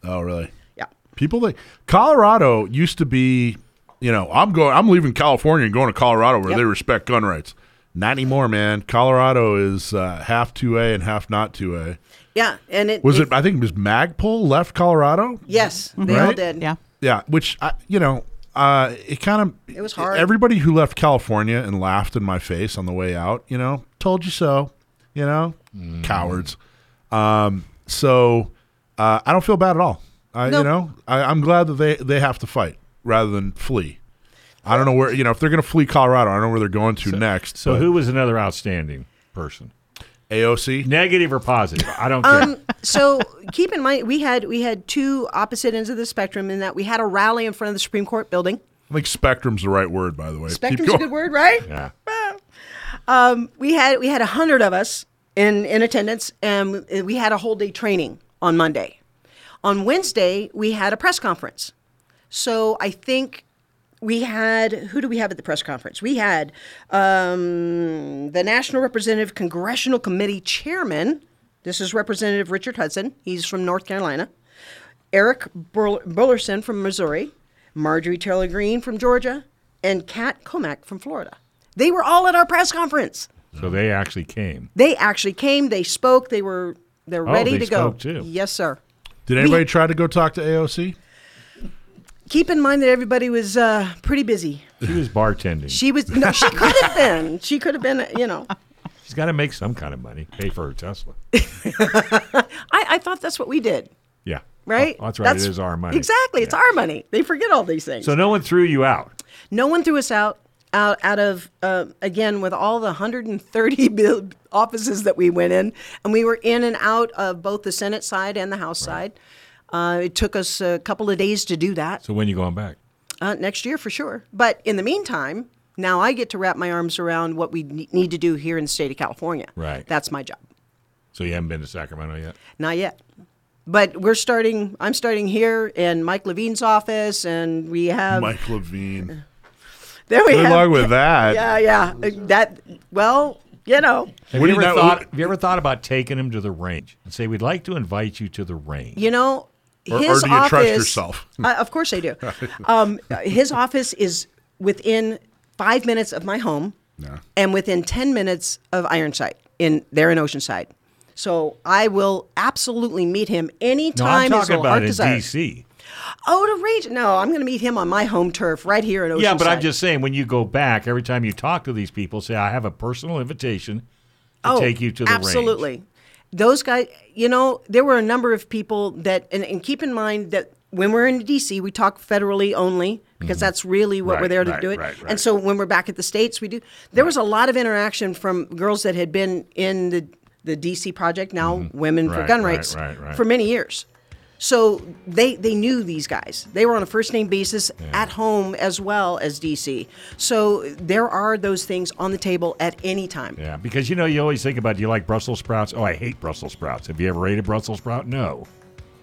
Oh, really? Yeah. People that Colorado used to be, you know, I'm going, I'm leaving California and going to Colorado where Yep. they respect gun rights. Not anymore, man. Colorado is uh, half 2A and half not 2A. Yeah. And it Was it? I think it was Magpul left Colorado. Yes, they all did. Yeah. Yeah, which I, you know, uh, it kind of It was hard. Everybody who left California and laughed in my face on the way out, you know, told you so. You know, cowards. Um, so uh, I don't feel bad at all. I, No. You know, I, I'm glad that they they have to fight rather than flee. I don't know where you know if they're going to flee Colorado. I don't know where they're going to next. So but who was another outstanding person? AOC? Negative or positive? I don't care. Um, so keep in mind, we had we had two opposite ends of the spectrum in that we had a rally in front of the Supreme Court building. I think spectrum's the right word, by the way. Spectrum's a good word, right? yeah. we had we had a hundred of us in in attendance, and we had a whole day training on Monday. On Wednesday, we had a press conference. So I think we had who do we have at the press conference? We had um, the National Representative Congressional Committee Chairman. This is Representative Richard Hudson. He's from North Carolina. Eric Burl- Burlison from Missouri. Marjorie Taylor Greene from Georgia, and Kat Cammack from Florida. They were all at our press conference. So they actually came. They actually came. They spoke. They were they're Oh, ready they to go. too. Yes, sir. Did anybody try to go talk to AOC? Keep in mind that everybody was uh, pretty busy. She was bartending. She was no, she could have been. She could have been. You know, She's got to make some kind of money, pay for her Tesla. I, I thought that's what we did, Yeah. right? Oh, that's right. it is our money. Exactly, it's Yeah. our money. They forget all these things. So no one threw you out. No one threw us out. Out, out of uh, again with all the 130 bill offices that we went in, and we were in and out of both the Senate side and the House side. Uh, it took us a couple of days to do that. So when you going back? Uh, next year for sure. But in the meantime, now I get to wrap my arms around what we need to do here in the state of California. Right. That's my job. So you haven't been to Sacramento yet? Not yet. But we're starting. I'm starting here in Mike Levin's office, and we have Mike Levin. there we Good have. luck with that. Yeah, yeah. That well, you know, Have you ever you thought? Have you ever thought about taking him to the range and say, "We'd like to invite you to the range"? you know. Or- or his do you trust office, yourself? Uh, of course I do. Um, his office is within five minutes of my home, Yeah. and within ten minutes of Ironside in there in Oceanside. So I will absolutely meet him anytime. no, I'm talking about in desires. D.C. Oh, to range? No, I'm going to meet him on my home turf right here in Oceanside. Yeah, but I'm just saying, when you go back, every time you talk to these people, say, "I have a personal invitation to oh, take you to the range." Those guys, you know, there were a number of people that, and, and keep in mind that when we're in DC, we talk federally only because that's really what we're Mm-hmm. There to right, do it. right, right. And so when we're back at the states, we do. There was a lot of interaction from girls that had been in the the DC project, now Women for Mm-hmm. Right, Gun right, Rights, right, right. for many years. So they they knew these guys. They were on a first name basis at home as well as DC. So there are those things on the table at any time. Yeah, because you know you always think about, do you like Brussels sprouts? Oh, I hate Brussels sprouts. Have you ever ate a Brussels sprout? No.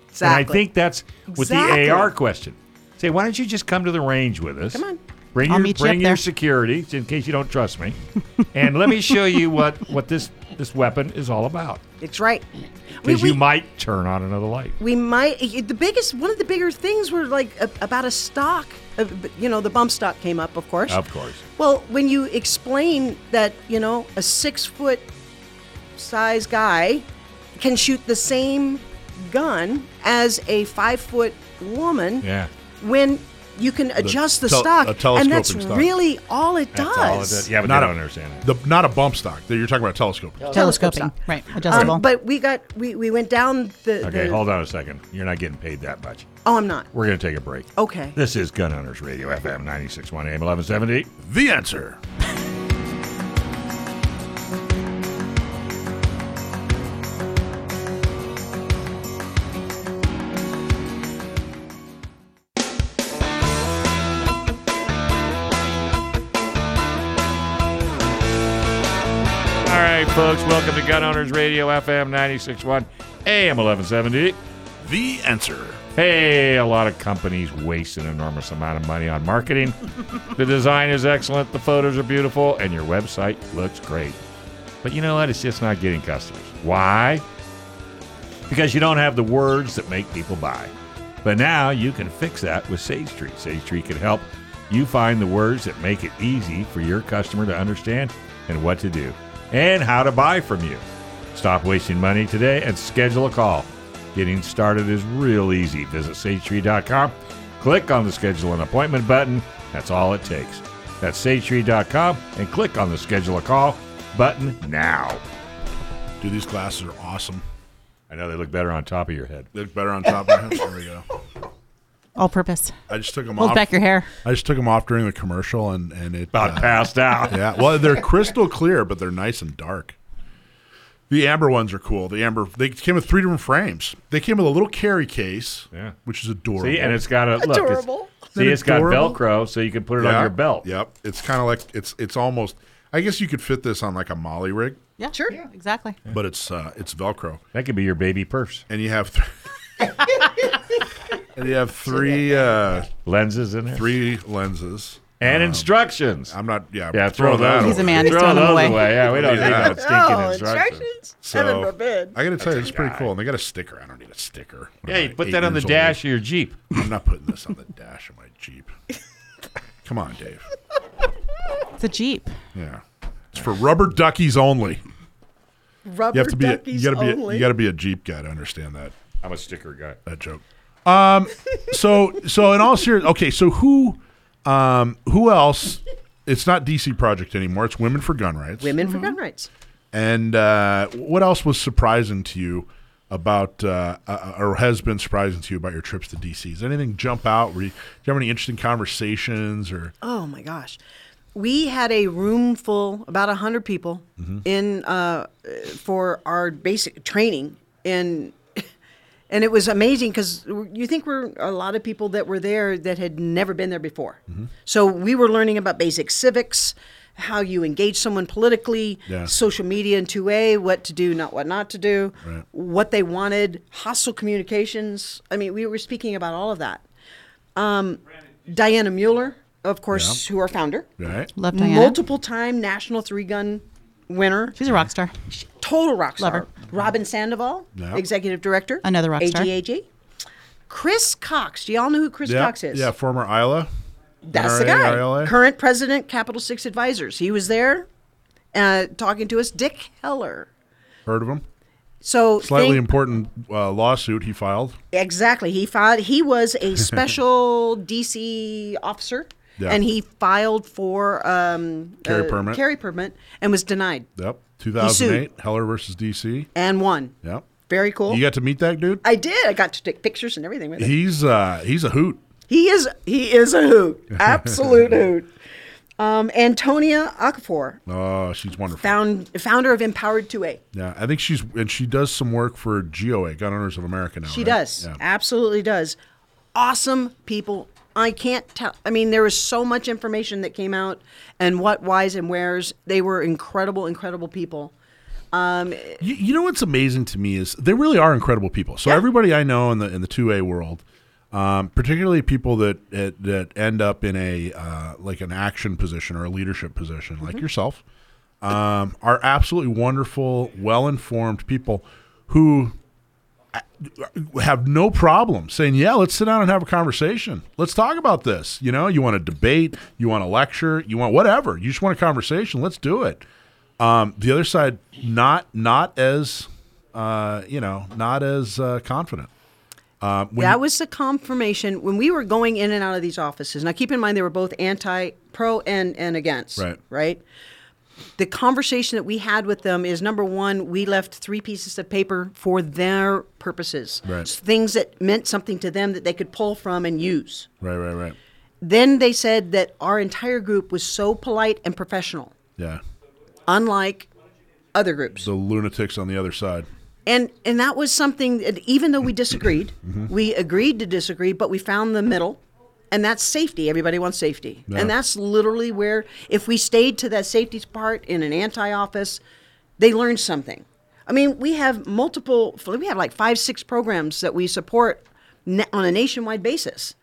Exactly. And I think that's with Exactly. the AR question. Say, why don't you just come to the range with us? Come on. Bring I'll your you bring up your security in case you don't trust me, and let me show you what what this this weapon is all about. It's right. Because you might turn on another light. we might the biggest one of the bigger things were like a, about a stock. Uh, you know, the bump stock came up, of course. Of course. Well, when you explain that, you know, a six foot size guy can shoot the same gun as a five foot woman, Yeah. when you can adjust the, tel- stock, a and that's stock. really all it That's does. all it is. Yeah, but Not they a- don't understand it. The, not a bump stock. You're talking about a telescope. Telescope Telescoping, stock. right? Adjustable. Um, but we got we, we went down the. Okay, the- hold on a second. You're not getting paid that much. Oh, I'm not. We're going to take a break. Okay. This is Gun Owners Radio, FM 96.1 AM 1170. The answer. Folks, welcome to Gun Owners Radio, FM 96.1 AM 1170. The answer. Hey, a lot of companies waste an enormous amount of money on marketing. the design is excellent, the photos are beautiful, and your website looks great. But you know what? It's just not getting customers. Why? Because you don't have the words that make people buy. But now you can fix that with Sage Tree. Sage Tree can help you find the words that make it easy for your customer to understand and what to do and how to buy from you. Stop wasting money today and schedule a call. Getting started is real easy. Visit sagetree.com, click on the schedule an appointment button. That's all it takes. That's sagetree.com and click on the schedule a call button now. Dude, these glasses are awesome. I know they look better on top of your head. They look better on top of my head. There we go. All purpose. I just took them Hold off. back your hair. I just took them off during the commercial, and and it About uh, passed out. Yeah, well, they're crystal clear, but they're nice and dark. The amber ones are cool. The amber they came with three different frames. They came with a little carry case, Yeah. which is adorable. See, and it's got a look. It's, Adorable. see, it's got Velcro, so you can put it Yeah, on your belt. Yep, it's kind of like it's it's almost. I guess you could fit this on like a MOLLE rig, Yeah, Sure. exactly. but it's uh, it's Velcro, That could be your baby purse. and you have th- and you have three uh, Lenses in there. three lenses. and instructions. I'm not. Yeah. yeah, throw throw that. those. He's a man, he's Throw throwing them those away. Yeah, we don't need Yeah. no stinking instructions. instructions. Heaven So forbid. I got to tell you, it's pretty cool. And they got a sticker. I don't need a sticker. Yeah, you put that on the years old. dash of your Jeep. I'm not putting this on the dash of my Jeep. Come on, Dave. It's a Jeep. Yeah. It's for rubber duckies only. Rubber You have to be. A, duckies you got to be. A, only. you got to be a Jeep guy to understand that I'm a sticker guy. that joke. Um. So so in all serious. Okay. So who, um, who else? It's not DC Project anymore. It's Women for Gun Rights. Women for gun rights. And uh, what else was surprising to you about, uh, uh, or has been surprising to you about your trips to DC? Does anything jump out? Were you, do you have any interesting conversations or? Oh my gosh. We had a room full, about 100 people in uh, for our basic training. And, and it was amazing because you think we're a lot of people that were there that had never been there before. So we were learning about basic civics, how you engage someone politically, Yeah. social media in 2A, what to do, not what not to do, Right. what they wanted, hostile communications. I mean, we were speaking about all of that. Um, Dianna Muller, of course, who our founder, Right. Love Dianna. multiple time national three gun winner, She's a rock star. total rock Love star. her. Robyn Sandoval, Yeah. executive director, Another rock star. AGAG. Chris Cox. Do y'all know who Chris Yeah. Cox is? Yeah. Former ILA. That's the guy. ILA? Current president, Capital Six Advisors. He was there uh, talking to us. Dick Heller. Heard of him? So Slightly think- important uh, lawsuit he filed. Exactly. He filed. He was a special DC officer, Yeah. and he filed for um, Carry uh, permit. Carry permit, and was denied Yep. 2008. Heller versus DC. and won. Yep. Very cool. You got to meet that dude. I did. I got to take pictures and everything with him. He's uh he's a hoot. He is. He is a hoot. Absolute hoot. Um, Antonia Okafor, Oh, she's wonderful. found founder of Empowered 2A. yeah, I think she's and she does some work for GOA, Gun Owners of America now. She right? does. Yeah. Absolutely does. Awesome people. I can't tell. I mean, there was so much information that came out and what, whys, and wheres. They were incredible, incredible people. Um, You, you know what's amazing to me is they really are incredible people. So Yeah. everybody I know in the in the two A world, um, particularly people that that that end up in a uh, like an action position or a leadership position, like yourself, um, are absolutely wonderful, well informed people who have no problem saying, "Yeah, let's sit down and have a conversation. Let's talk about this." You know, you want to debate, you want to lecture, you want whatever. You just want a conversation. Let's do it. Um, the other side, not not as uh, you know, not as uh, confident. Uh, when that was the confirmation when we were going in and out of these offices. Now, keep in mind they were both anti, pro, and and against. Right. Right. The conversation that we had with them is number one, we left three pieces of paper for their purposes, Right. things that meant something to them that they could pull from and use. right, right, right. Then they said that our entire group was so polite and professional, Yeah, unlike other groups. the lunatics on the other side. And and that was something that even though we disagreed, Mm-hmm. we agreed to disagree, but we found the middle. And that's safety. Everybody wants safety. Yeah. And that's literally where if we stayed to that safety part in an anti office, they learned something. I mean, we have multiple we have like 5 6 programs that we support on a nationwide basis.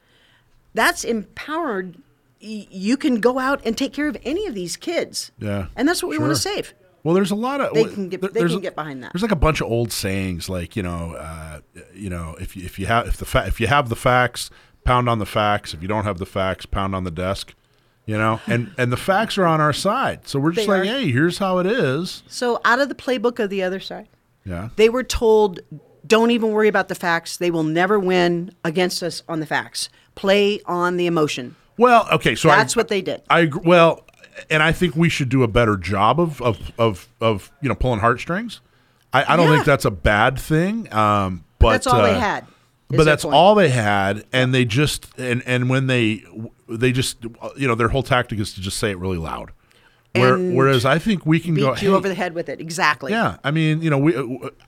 That's empowered you can go out and take care of any of these kids. Yeah, And that's what we want to save. Well, there's a lot of They can get- they can get behind that. There's like a bunch of old sayings, like you know, uh, you know, if you, if you have if the fa- if you have the facts, pound on the facts. If you don't have the facts, pound on the desk. You know, and and the facts are on our side, so we're just They like, are. hey, here's how it is. So out of the playbook of the other side, Yeah, They were told, don't even worry about the facts. They will never win against us on the facts. Play on the emotion. Well, okay, so I- That's what they did. I. Well, and I think we should do a better job of of of, of you know pulling heartstrings. I, I don't Yeah. think that's a bad thing. Um, but That's all they uh, had, is But that's point. all they had, and they just and and when they they just you know their whole tactic is to just say it really loud. Where, whereas I think we can Beat go you "Hey, over the head with it. Exactly. yeah, I mean, you know, we.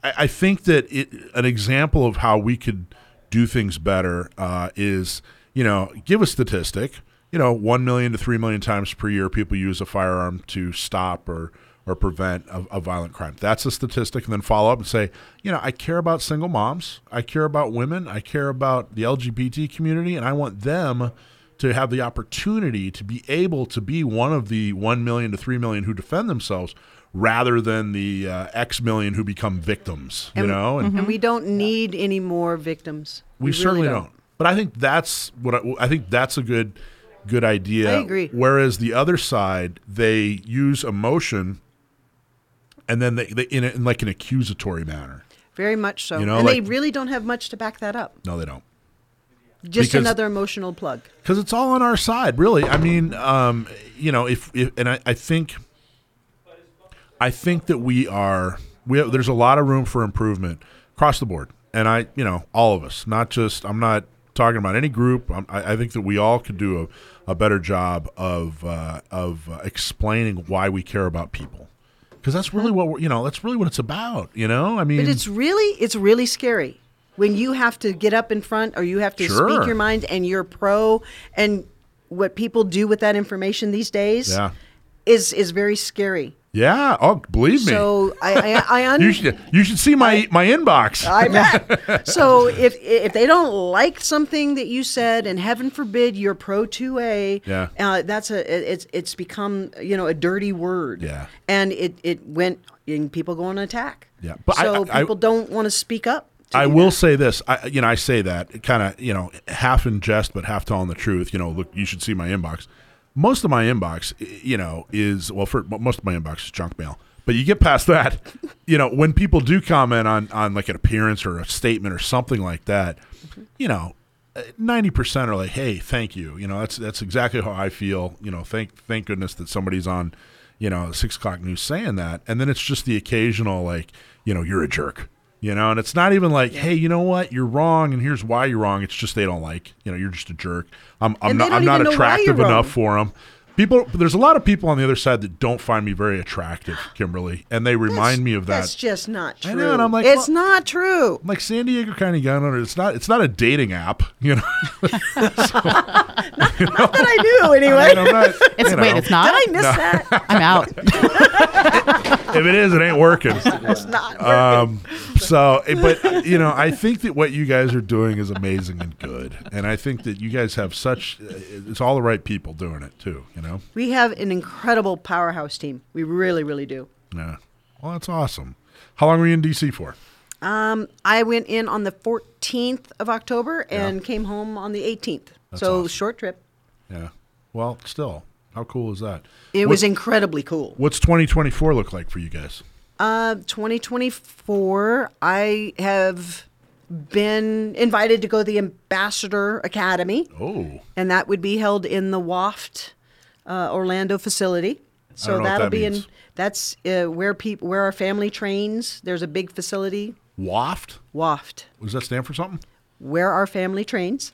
I I think that it, an example of how we could do things better uh, is, you know, give a statistic. You know, one million to three million times per year, people use a firearm to stop or or prevent a, a violent crime. That's a statistic, and then follow up and say, you know, I care about single moms, I care about women, I care about the LGBT community, and I want them to have the opportunity to be able to be one of the 1 million to 3 million who defend themselves rather than the uh, X million who become victims, you And- know? And And we don't need any more victims. we, really certainly don't. But I think that's what I, I think that's a good good idea. I agree. Whereas the other side, they use emotion and then they, they in, a, in like an accusatory manner. Very much so. You know, and they really don't have much to back that up. No, they don't. Just Because- another emotional plug. because it's all on our side, really. I mean, um, you know, if, if and I, I think, I think that we are we have, there's a lot of room for improvement across the board, and I, you know, all of us, not just I'm not talking about any group. I'm, I, I think that we all could do a, a better job of uh, of uh, explaining why we care about people, because that's really mm-hmm. what we're, you know, that's really what it's about. You know, I mean, But it's really it's really scary when you have to get up in front or you have to Sure. speak your mind and you're pro and what people do with that information these days yeah, is is very scary. Yeah. Oh, believe me. So I I, I you understand. should you should see my my inbox. I bet. so if if they don't like something that you said, and heaven forbid you're pro two A, Yeah. uh, that's a it's it's become you know a dirty word. Yeah. and it it went and people go on attack. Yeah, but I- so I- I- people don't want to speak up. I will that. say this. I, you know, I say that kind of, you know, half in jest, but half telling the truth. You know, look, you should see my inbox. Most of my inbox, you know, is well, for most of my inbox is junk mail. But you get past that, you know, when people do comment on on like an appearance or a statement or something like that, mm-hmm. you know, ninety percent are like, "Hey, thank you." You know, that's that's exactly how I feel. You know, thank thank goodness that somebody's on, you know, six o'clock news saying that. And then it's just the occasional like, you know, you're a jerk. You know, and it's not even like, hey, you know what, you're wrong, and here's why you're wrong. It's just they don't like, you know, you're just a jerk. I'm, I'm And not, I'm not even know why attractive enough for them. People, there's a lot of people on the other side that don't find me very attractive, Kimberly, and they remind me of that. That's just not true. I know, and I'm like, it's well- not true. I'm like San Diego county gun owner. It's not. It's not a dating app. You know. Not that I knew anyway. And I'm not- It's you wait, it's not. Did I miss that? I'm out. If it is, it ain't working. It's not. Um, so, eh, but you know, I think that what you guys are doing is amazing and good, and I think that you guys have such. uh, It's all the right people doing it too. You know. We have an incredible powerhouse team. We really, really do. Yeah. Well, that's awesome. How long were you in DC for? Um, I went in on the 14th of October and came home on the 18th. so awesome. short trip. Yeah. Well, still, how cool is that? It What- was incredibly cool. What's 2024 look like for you guys? Uh, 2024, I have been invited to go to the Ambassador Academy, Oh, and that would be held in the WAFT uh, Orlando facility. So that'll that be means. in that's uh, where people where our family trains. There's a big facility, Waft. WAFT, Does that stand for something? where our family trains.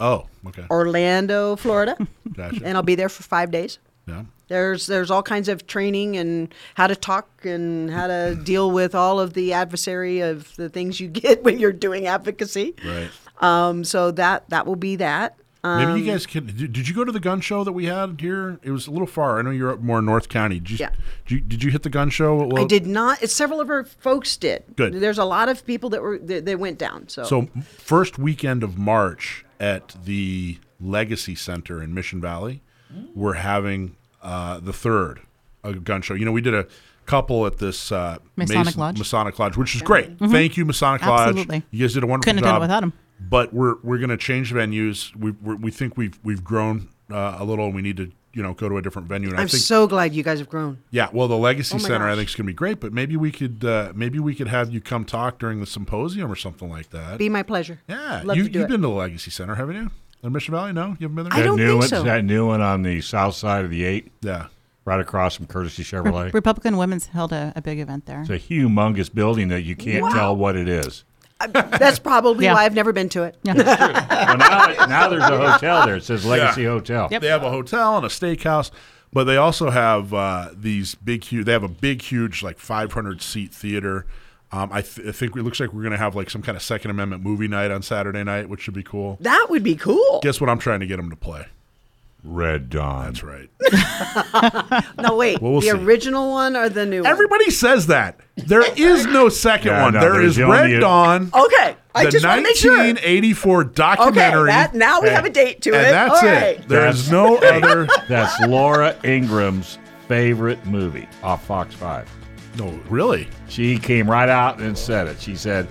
Oh, okay. Orlando, Florida, Gotcha. and I'll be there for five days. yeah. There's there's all kinds of training and how to talk and how to deal with all of the adversary of the things you get when you're doing advocacy. Right. Um, so that that will be that. Um, Maybe you guys can. Did, did you go to the gun show that we had here? It was a little far. I know you're up more North County. Did you, Yeah. Did you, did you hit the gun show? Well, I did not. It's several of our folks did. Good. There's a lot of people that were that, that went down. So, So first weekend of March at the Legacy Center in Mission Valley, we're having uh, the third a gun show. You know, we did a couple at this uh, Masonic Mason- Lodge. Masonic Lodge, which is great. Thank you, Masonic Lodge. Absolutely. Lodge. You guys did a wonderful Couldn't have done it without 'em. But we're we're going to change venues. We we're, think we've we've grown uh, a little, and we need to you know go to a different venue. And I I'm think so glad you guys have grown. yeah, well, the Legacy Oh my Center I think is going to be great, but maybe we could uh, maybe we could have you come talk during the symposium or something like that. Be my pleasure. yeah, love you, to do you've it. been to the Legacy Center, haven't you? In Mission Valley? No, you haven't been there. I don't that new think one, so. That new one on the south side of the eight, Yeah, right across from Courtesy Re- Chevrolet. Republican Women's held a, a big event there. It's a humongous building that you can't Wow. tell what it is. That's probably Yeah. why I've never been to it. Well, now, now there's a hotel there. It says Legacy Yeah. Hotel. Yep. they have a hotel and a steakhouse, but they also have uh, these big, huge. They have a big, huge, like 500 seat theater. Um, I, th- I think it looks like we're going to have like some kind of Second Amendment movie night on Saturday night, which should be cool. That would be cool. Guess what? I'm trying to get them to play. Red Dawn. That's right. No, wait. Well, we'll the see. original one or the new one? Everybody says that. There is no second Yeah, one. no, there there's is the Red only- Dawn. Okay. I the just wanna make sure. 1984 documentary. that- now we have a date to and it. that's All it. There's That's- no other. That's Laura Ingraham's favorite movie off Fox 5. No, really. She came right out and said it. She said,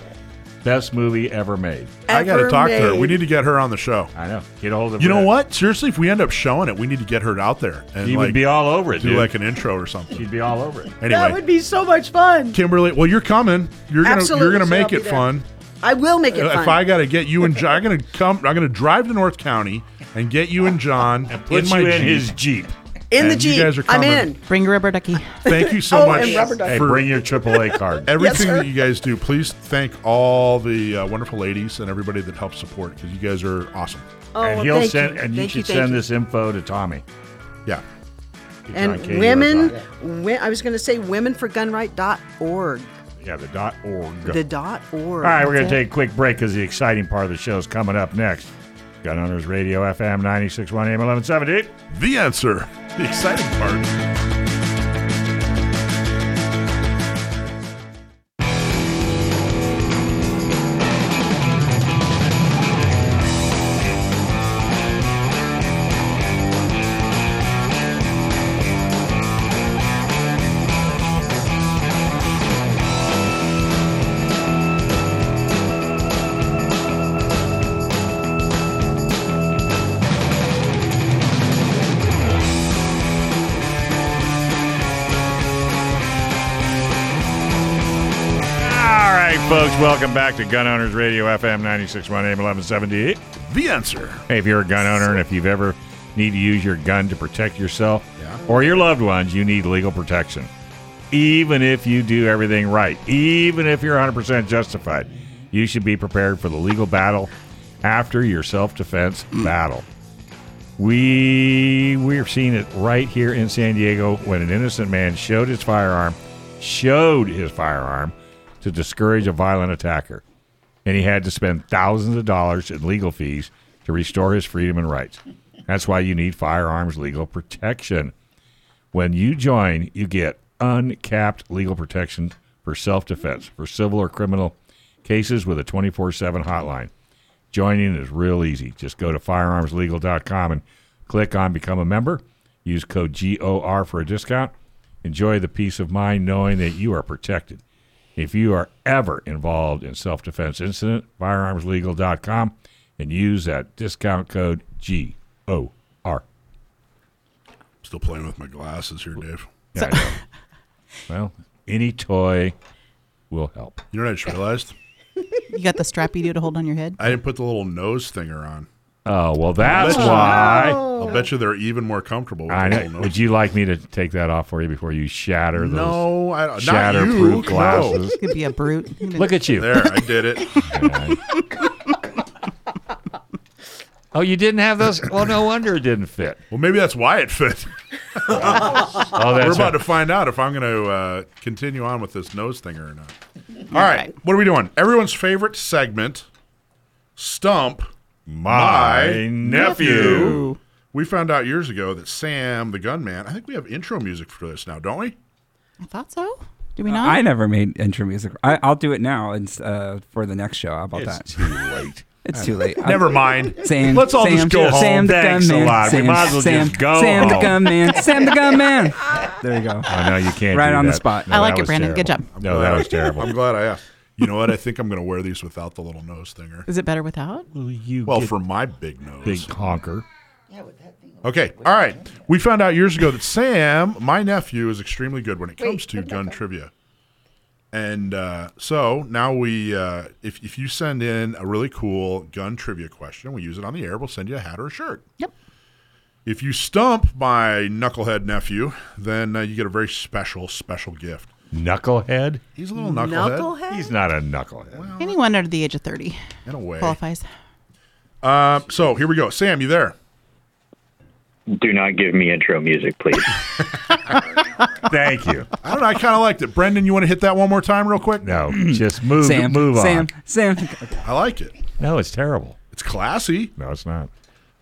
best movie ever made. I got to Ever talk to her. We need to get her on the show. I know. Get a hold of her. You know Brett. what? Seriously, if we end up showing it, we need to get her out there and She like would be all over it, do dude. like an intro or something. She'd be all over it. Anyway, That would be so much fun. Kimberly, well, you're coming. You're gonna Absolutely, you're gonna so make I'll be it there. fun. I will make it Uh, fun. If I got to get you and John, I'm gonna come. I'm gonna drive to North County and get you and John and Put in my you in Jeep. his Jeep. In the and you Jeep, guys are I'm coming. in. Bring your rubber ducky. Thank you so Oh, much and rubber duck. Hey, for bring your AAA card. everything sir. that you guys do. Please thank all the uh, wonderful ladies and everybody that helps support because you guys are awesome. Oh, and well, he'll thank send you. and you Thank should thank send you. this info to Tommy. Yeah. John And K. women, USI. wi- I was going to say womenforgunright.org. Yeah, the dot org. The dot org. All right, we're going to take a quick break because the exciting part of the show is coming up next. Gun Owners Radio FM 961 AM 1170. The answer. The exciting part. Folks, welcome back to Gun Owners Radio FM 961 AM 1178. The answer. Hey, if you're a gun owner and if you've ever need to use your gun to protect yourself Yeah. or your loved ones, you need legal protection. Even if you do everything right, even if you're 100% justified, you should be prepared for the legal battle after your self-defense mm. battle. We we're seeing it right here in San Diego when an innocent man showed his firearm, showed his firearm to discourage a violent attacker and he had to spend thousands of dollars in legal fees to restore his freedom and rights. That's why you need firearms legal protection. When you join, you get uncapped legal protection for self defense, for civil or criminal cases with a 24 7 hotline. Joining is real easy. Just go to firearmslegal.com and click on Become a Member. Use code GOR for a discount. Enjoy the peace of mind knowing that you are protected. If you are ever involved in self defense incident, firearmslegal.com and use that discount code GOR. Still playing with my glasses here, Dave. Yeah, I know. well, any toy will help. You know what I just realized? You got the strap you do to hold on your head. I didn't put the little nose thinger on. Oh, well, that's bet you- why. I'll bet you they're even more comfortable with I know. nose. Would you like me to take that off for you before you shatter those No, I don't. Not you. shatterproof No. glasses? You could be a brute. Look at you. There, I did it. Oh, you didn't have those? Well, no wonder it didn't fit. Well, maybe that's why it fit. Oh, We're that's about right. to find out if I'm going to uh, continue on with this nose thinger or not. All right, what are we doing? Everyone's favorite segment, Stump my nephew. We found out years ago that Sam, the gunman, I think we have intro music for this now, don't we? I thought so. Do we not? I never made intro music. I, I'll do it now and, uh, for the next show. How about It's that? too late. It's too late. Never mind. Sam, Let's all Sam, just go home. Sam the Thanks a gunman. lot. We Sam, might as well Sam, just go Sam the gunman. Sam the gunman. There you go. Oh, no, you can't. Right do on the spot. No, I like it, was Brandon. Good job. No, that was terrible. I'm glad I asked. You know what? I think I'm going to wear these without the little nose thinger. Is it better without? Well, you Well, get for my big nose. big honker. Yeah, with that thing. Okay, all right. We found out years ago that Sam, my nephew, is extremely good when it comes to gun trivia. And uh, so now we, uh, if, if you send in a really cool gun trivia question, we use it on the air, we'll send you a hat or a shirt. Yep. If you stump my knucklehead nephew, then uh, you get a very special, special gift. Knucklehead? He's a little knucklehead, Knucklehead? He's not a knucklehead. Anyone under the age of 30 in a way. qualifies. Uh, so here we go. Sam, you there? Do not give me intro music, please. Thank you. I don't know. I kind of liked it. Brendan, you want to hit that one more time, real quick? No, just move. Sam, move on. Sam, Sam. I like it. No, it's terrible. It's classy. No, it's not.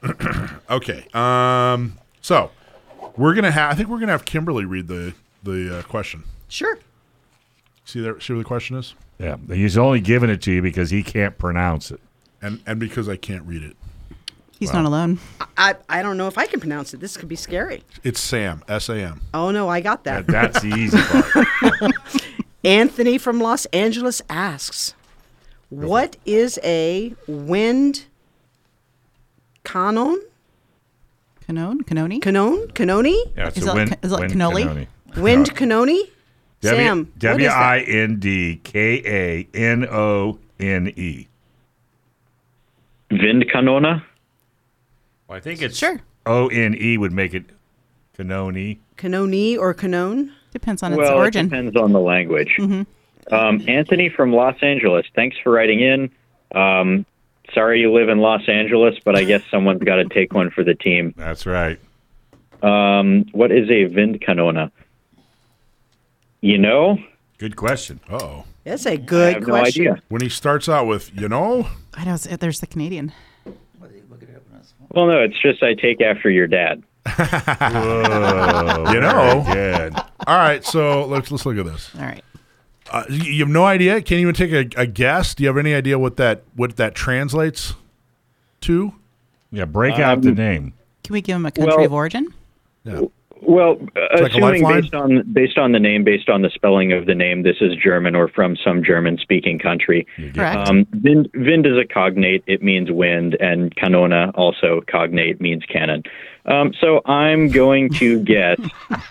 Okay. Um. So we're gonna have. I think we're gonna have Kimberly read the the uh, question. Sure. See there. See what the question is, Yeah, he's only giving it to you because he can't pronounce it. and and because I can't read it. He's not alone. I, I don't know if I can pronounce it. This could be scary. It's Sam. S A M. Oh no, I got that. That's the easy part. Anthony from Los Angeles asks, "What is a wind canon? Canone? Canoni? Canon? Canoni? Yeah, it's Is a that wind, like- is it like wind cannoli? cannoli. Wind canoni? W- Sam, what W is that? I N D K A N O N E. Vindkanona? Well, I think it's Sure. O N E would make it Canoni. Canoni or canon? Depends on its Well, it origin. depends on the language. Mm-hmm. Um, Anthony from Los Angeles, thanks for writing in. Um, sorry you live in Los Angeles, but I guess someone's got to take one for the team. That's right. Um, what is a Vindkanona? You know? Good question. Oh, That's a good have no idea. when he starts out with you know, I know. it's- There's the Canadian. Well, no, it's just I take after your dad. Whoa, You know. good. all right. So let's let's look at this. All right. Uh, you you have no idea. Can't even take a, a guess. Do you have any idea what that what that translates to? Yeah, break out the Um, name. Can we give him a country Well- of origin? Yeah. Well, like a assuming lifeline? based on based on the name, based on the spelling of the name, this is German or from some German-speaking country. Correct. Um, Vind, Vind is a cognate; it means wind, and Canona also cognate means cannon. Um, so I'm going to guess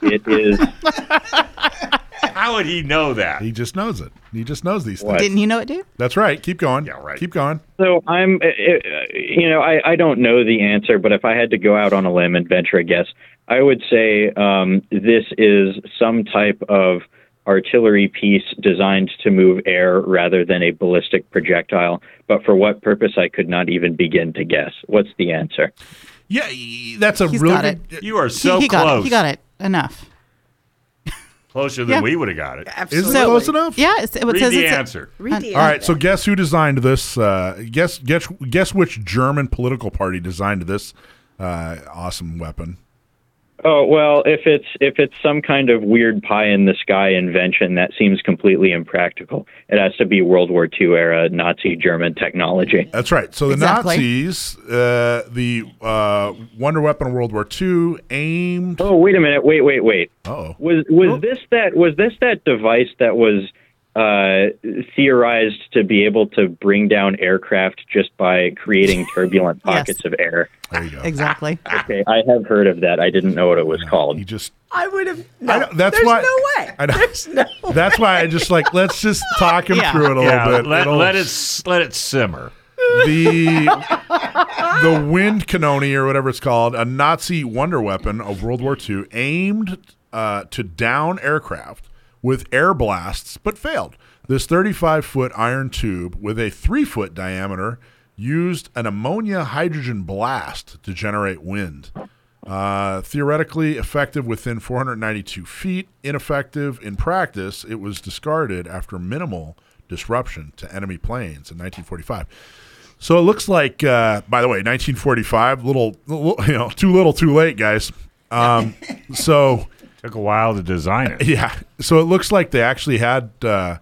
it is. How would he know that? He just knows it. He just knows these What? things. Didn't you know it, dude? That's right. Keep going. Yeah, right. Keep going. So I'm, uh, uh, you know, I, I don't know the answer, but if I had to go out on a limb and venture a guess, I would say um, this is some type of artillery piece designed to move air rather than a ballistic projectile. But for what purpose, I could not even begin to guess. What's the answer? Yeah, that's a He's really got good. You are He- so he, close. got it. He got it. Enough. Closer than Yeah. we would have got it. Is Absolutely. it close enough? Yeah. It's, it Read says the it's a- answer. Read the All right. So guess who designed this? Uh, guess guess guess which German political party designed this uh, awesome weapon? Oh well, if it's if it's some kind of weird pie in the sky invention, that seems completely impractical. It has to be World War II era Nazi German technology. That's right. So the Exactly. Nazis, uh, the uh, wonder weapon of World War II, aimed. Oh wait a minute! Wait, wait, wait. Oh, Was was this that was this that device that was uh, theorized to be able to bring down aircraft just by creating turbulent Yes. pockets of air? there you go. Exactly. Okay, I have heard of that. I didn't know what it was He called. just. I would have. I No, don't- that's there's why. no way. I know. There's no. That's why I just like let's just talk him Yeah. through it a Yeah, little bit. let, It'll- let it let it simmer. the the Windkanone or whatever it's called, a Nazi wonder weapon of World War II, aimed uh, to down aircraft with air blasts, but failed. This 35 foot iron tube with a three foot diameter used an ammonia hydrogen blast to generate wind. Uh, theoretically effective within 492 feet, ineffective in practice, it was discarded after minimal disruption to enemy planes in 1945. So it looks like, uh, by the way, 1945, little, little, you know, too little, too late, guys. Um, so Took a while to design it. yeah, so it looks like they actually had, uh,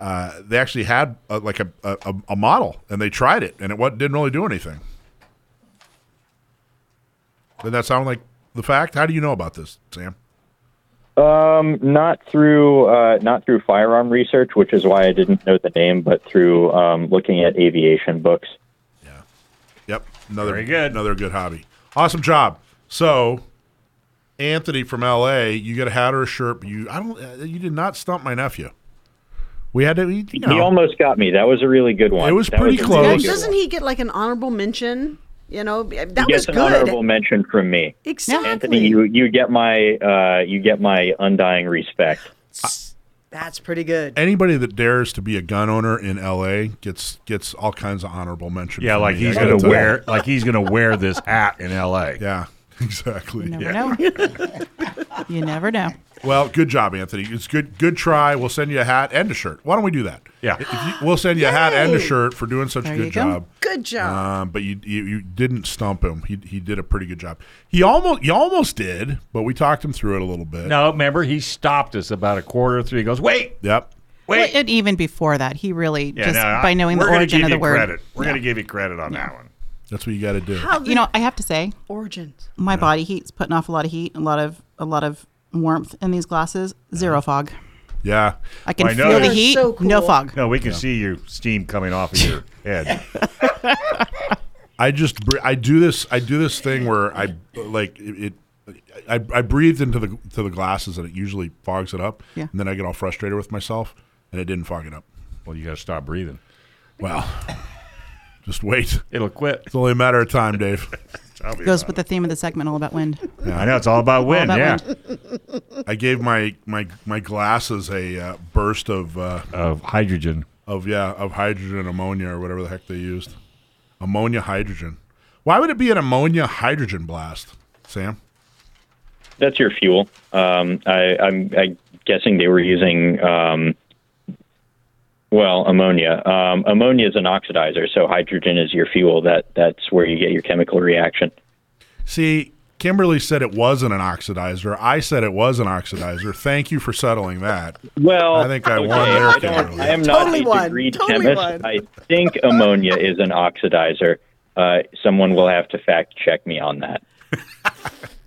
uh, they actually had uh like a, a a model, and they tried it, and it wa- didn't really do anything. Did that sound like the fact? How do you know about this, Sam? Um, not through uh, not through firearm research, which is why I didn't know the name, but through um, looking at aviation books. Yeah. Yep. Another Very good. Another good hobby. Awesome job. So, Anthony from L.A., you get a hat or a shirt. But you, I don't. Uh, you did not stump my nephew. We had to. You He almost got me. That was a really good one. It was That pretty a close. really Doesn't good doesn't one. he get like an honorable mention? You know, that He was gets an good. honorable mention from me. Exactly. Anthony, you you get my uh, you get my undying respect. That's pretty good. anybody that dares to be a gun owner in L.A. gets gets all kinds of honorable mention. Yeah, from like me. he's I gotta gonna tell you. wear like he's gonna wear this hat in L.A. Yeah, exactly. You never Yeah. know. you never know. Well, good job, Anthony. It's good. Good try. We'll send you a hat and a shirt. Why don't we do that? Yeah. You, we'll send you a hat and a shirt for doing such There a you good go. job. Good job. Um, but you, you you didn't stump him. He he did a pretty good job. He almost you almost did, but we talked him through it a little bit. No, remember he stopped us about a quarter through. He goes, "Wait, Yep. Well, and even before that, he really Yeah, just no, I- by knowing we're the gonna origin give of the you word. Credit. We're Yeah. going to give you credit on that one. That's what you got to do. How You know, I have to say, origins. my body heat's putting off a lot of heat, a lot of a lot of warmth in these glasses. Zero fog. Yeah. I can I know feel the heat. so No fog. No, we can see your steam coming off of your head. I just I do this I do this thing where I like it. it I, I breathed into the to the glasses and it usually fogs it up. Yeah. And then I get all frustrated with myself and it didn't fog it up. Well, you got to stop breathing. Well, just wait. It'll quit. It's only a matter of time, Dave. Tell me Goes about with the theme of the segment, all about wind. Yeah. I know it's all about wind. about yeah, wind. I gave my my my glasses a uh, burst of uh, of hydrogen. of yeah of hydrogen ammonia or whatever the heck they used. Ammonia hydrogen. Why would it be an ammonia hydrogen blast, Sam? That's your fuel. Um, I, I'm, i guessing they were using, um, well, ammonia. Um, ammonia is an oxidizer, so hydrogen is your fuel. That that's where you get your chemical reaction. See, Kimberly said it wasn't an oxidizer. I said it was an oxidizer. Thank you for settling that. Well, I think I okay, won there, Kimberly. I, am not Totally a won. degree Totally chemist. won. I think ammonia is an oxidizer. Uh, someone will have to fact check me on that.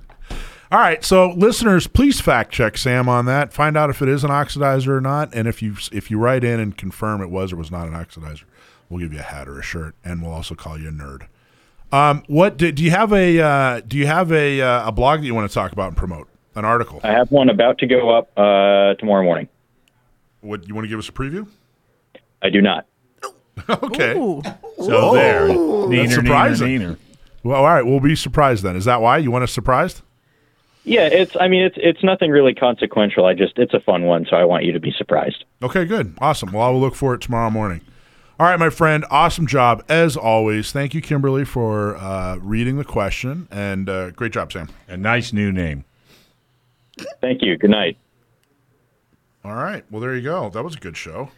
All right, so listeners, please fact check Sam on that. Find out if it is an oxidizer or not, and if you if you write in and confirm it was or was not an oxidizer, we'll give you a hat or a shirt, and we'll also call you a nerd. Um, what do, do you have a uh, do you have a uh, a blog that you want to talk about and promote? An article? I have one about to go up uh, tomorrow morning. What you want to give us a preview? I do not. okay. Ooh. So there, That's neener, neener, surprising. neener. Well, all right, we'll be surprised then. Is that why you want us surprised? Yeah, it's. I mean, it's it's nothing really consequential. I just it's a fun one, so I want you to be surprised. Okay, good. Awesome. Well, I will look for it tomorrow morning. All right, my friend. Awesome job as always. Thank you, Kimberly, for uh, reading the question, and uh, great job, Sam. A nice new name. Thank you. Good night. All right. Well, there you go. That was a good show.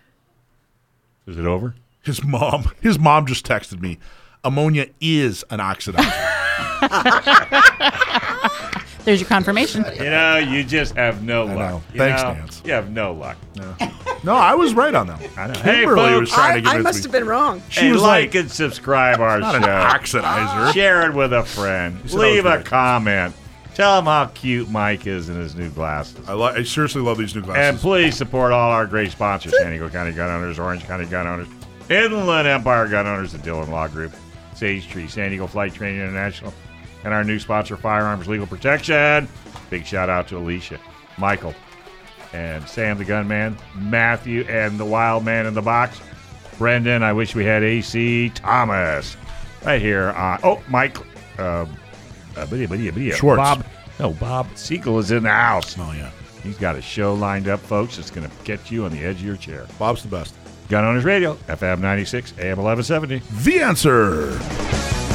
Is it over? His mom. His mom just texted me. Ammonia is an oxidizer. There's your confirmation. You know, you just have no luck. know. You Thanks, know, Nance. You have no luck. no, I was right on that. One. I know. Hey, Kimberly was folks. trying I, to give I it must to have been wrong. She Hey, was like like, and subscribe our not show. an oxidizer. Share it with a friend. said I was Leave a right. comment. Tell him how cute Mike is in his new glasses. I, lo- I seriously love these new glasses. And glasses. please support all our great sponsors San Diego County Gun Owners, Orange County Gun Owners, Inland Empire Gun Owners, the Dillon Law Group, Sage Tree, San Diego Flight Training International, and our new sponsor, Firearms Legal Protection. Big shout out to Alisha, Michael, and Sam the Gunman, Matthew, and the Wild Man in the Box. Brendan, I wish we had AC Thomas right here on. Oh, Mike. Uh, uh, biddy, Schwartz. Bob. No, Bob Siegel is in the house. oh yeah, He's got a show lined up, folks. It's going to get you on the edge of your chair. Bob's the best. Gun Owners Radio, FM 96, AM 1170. The answer.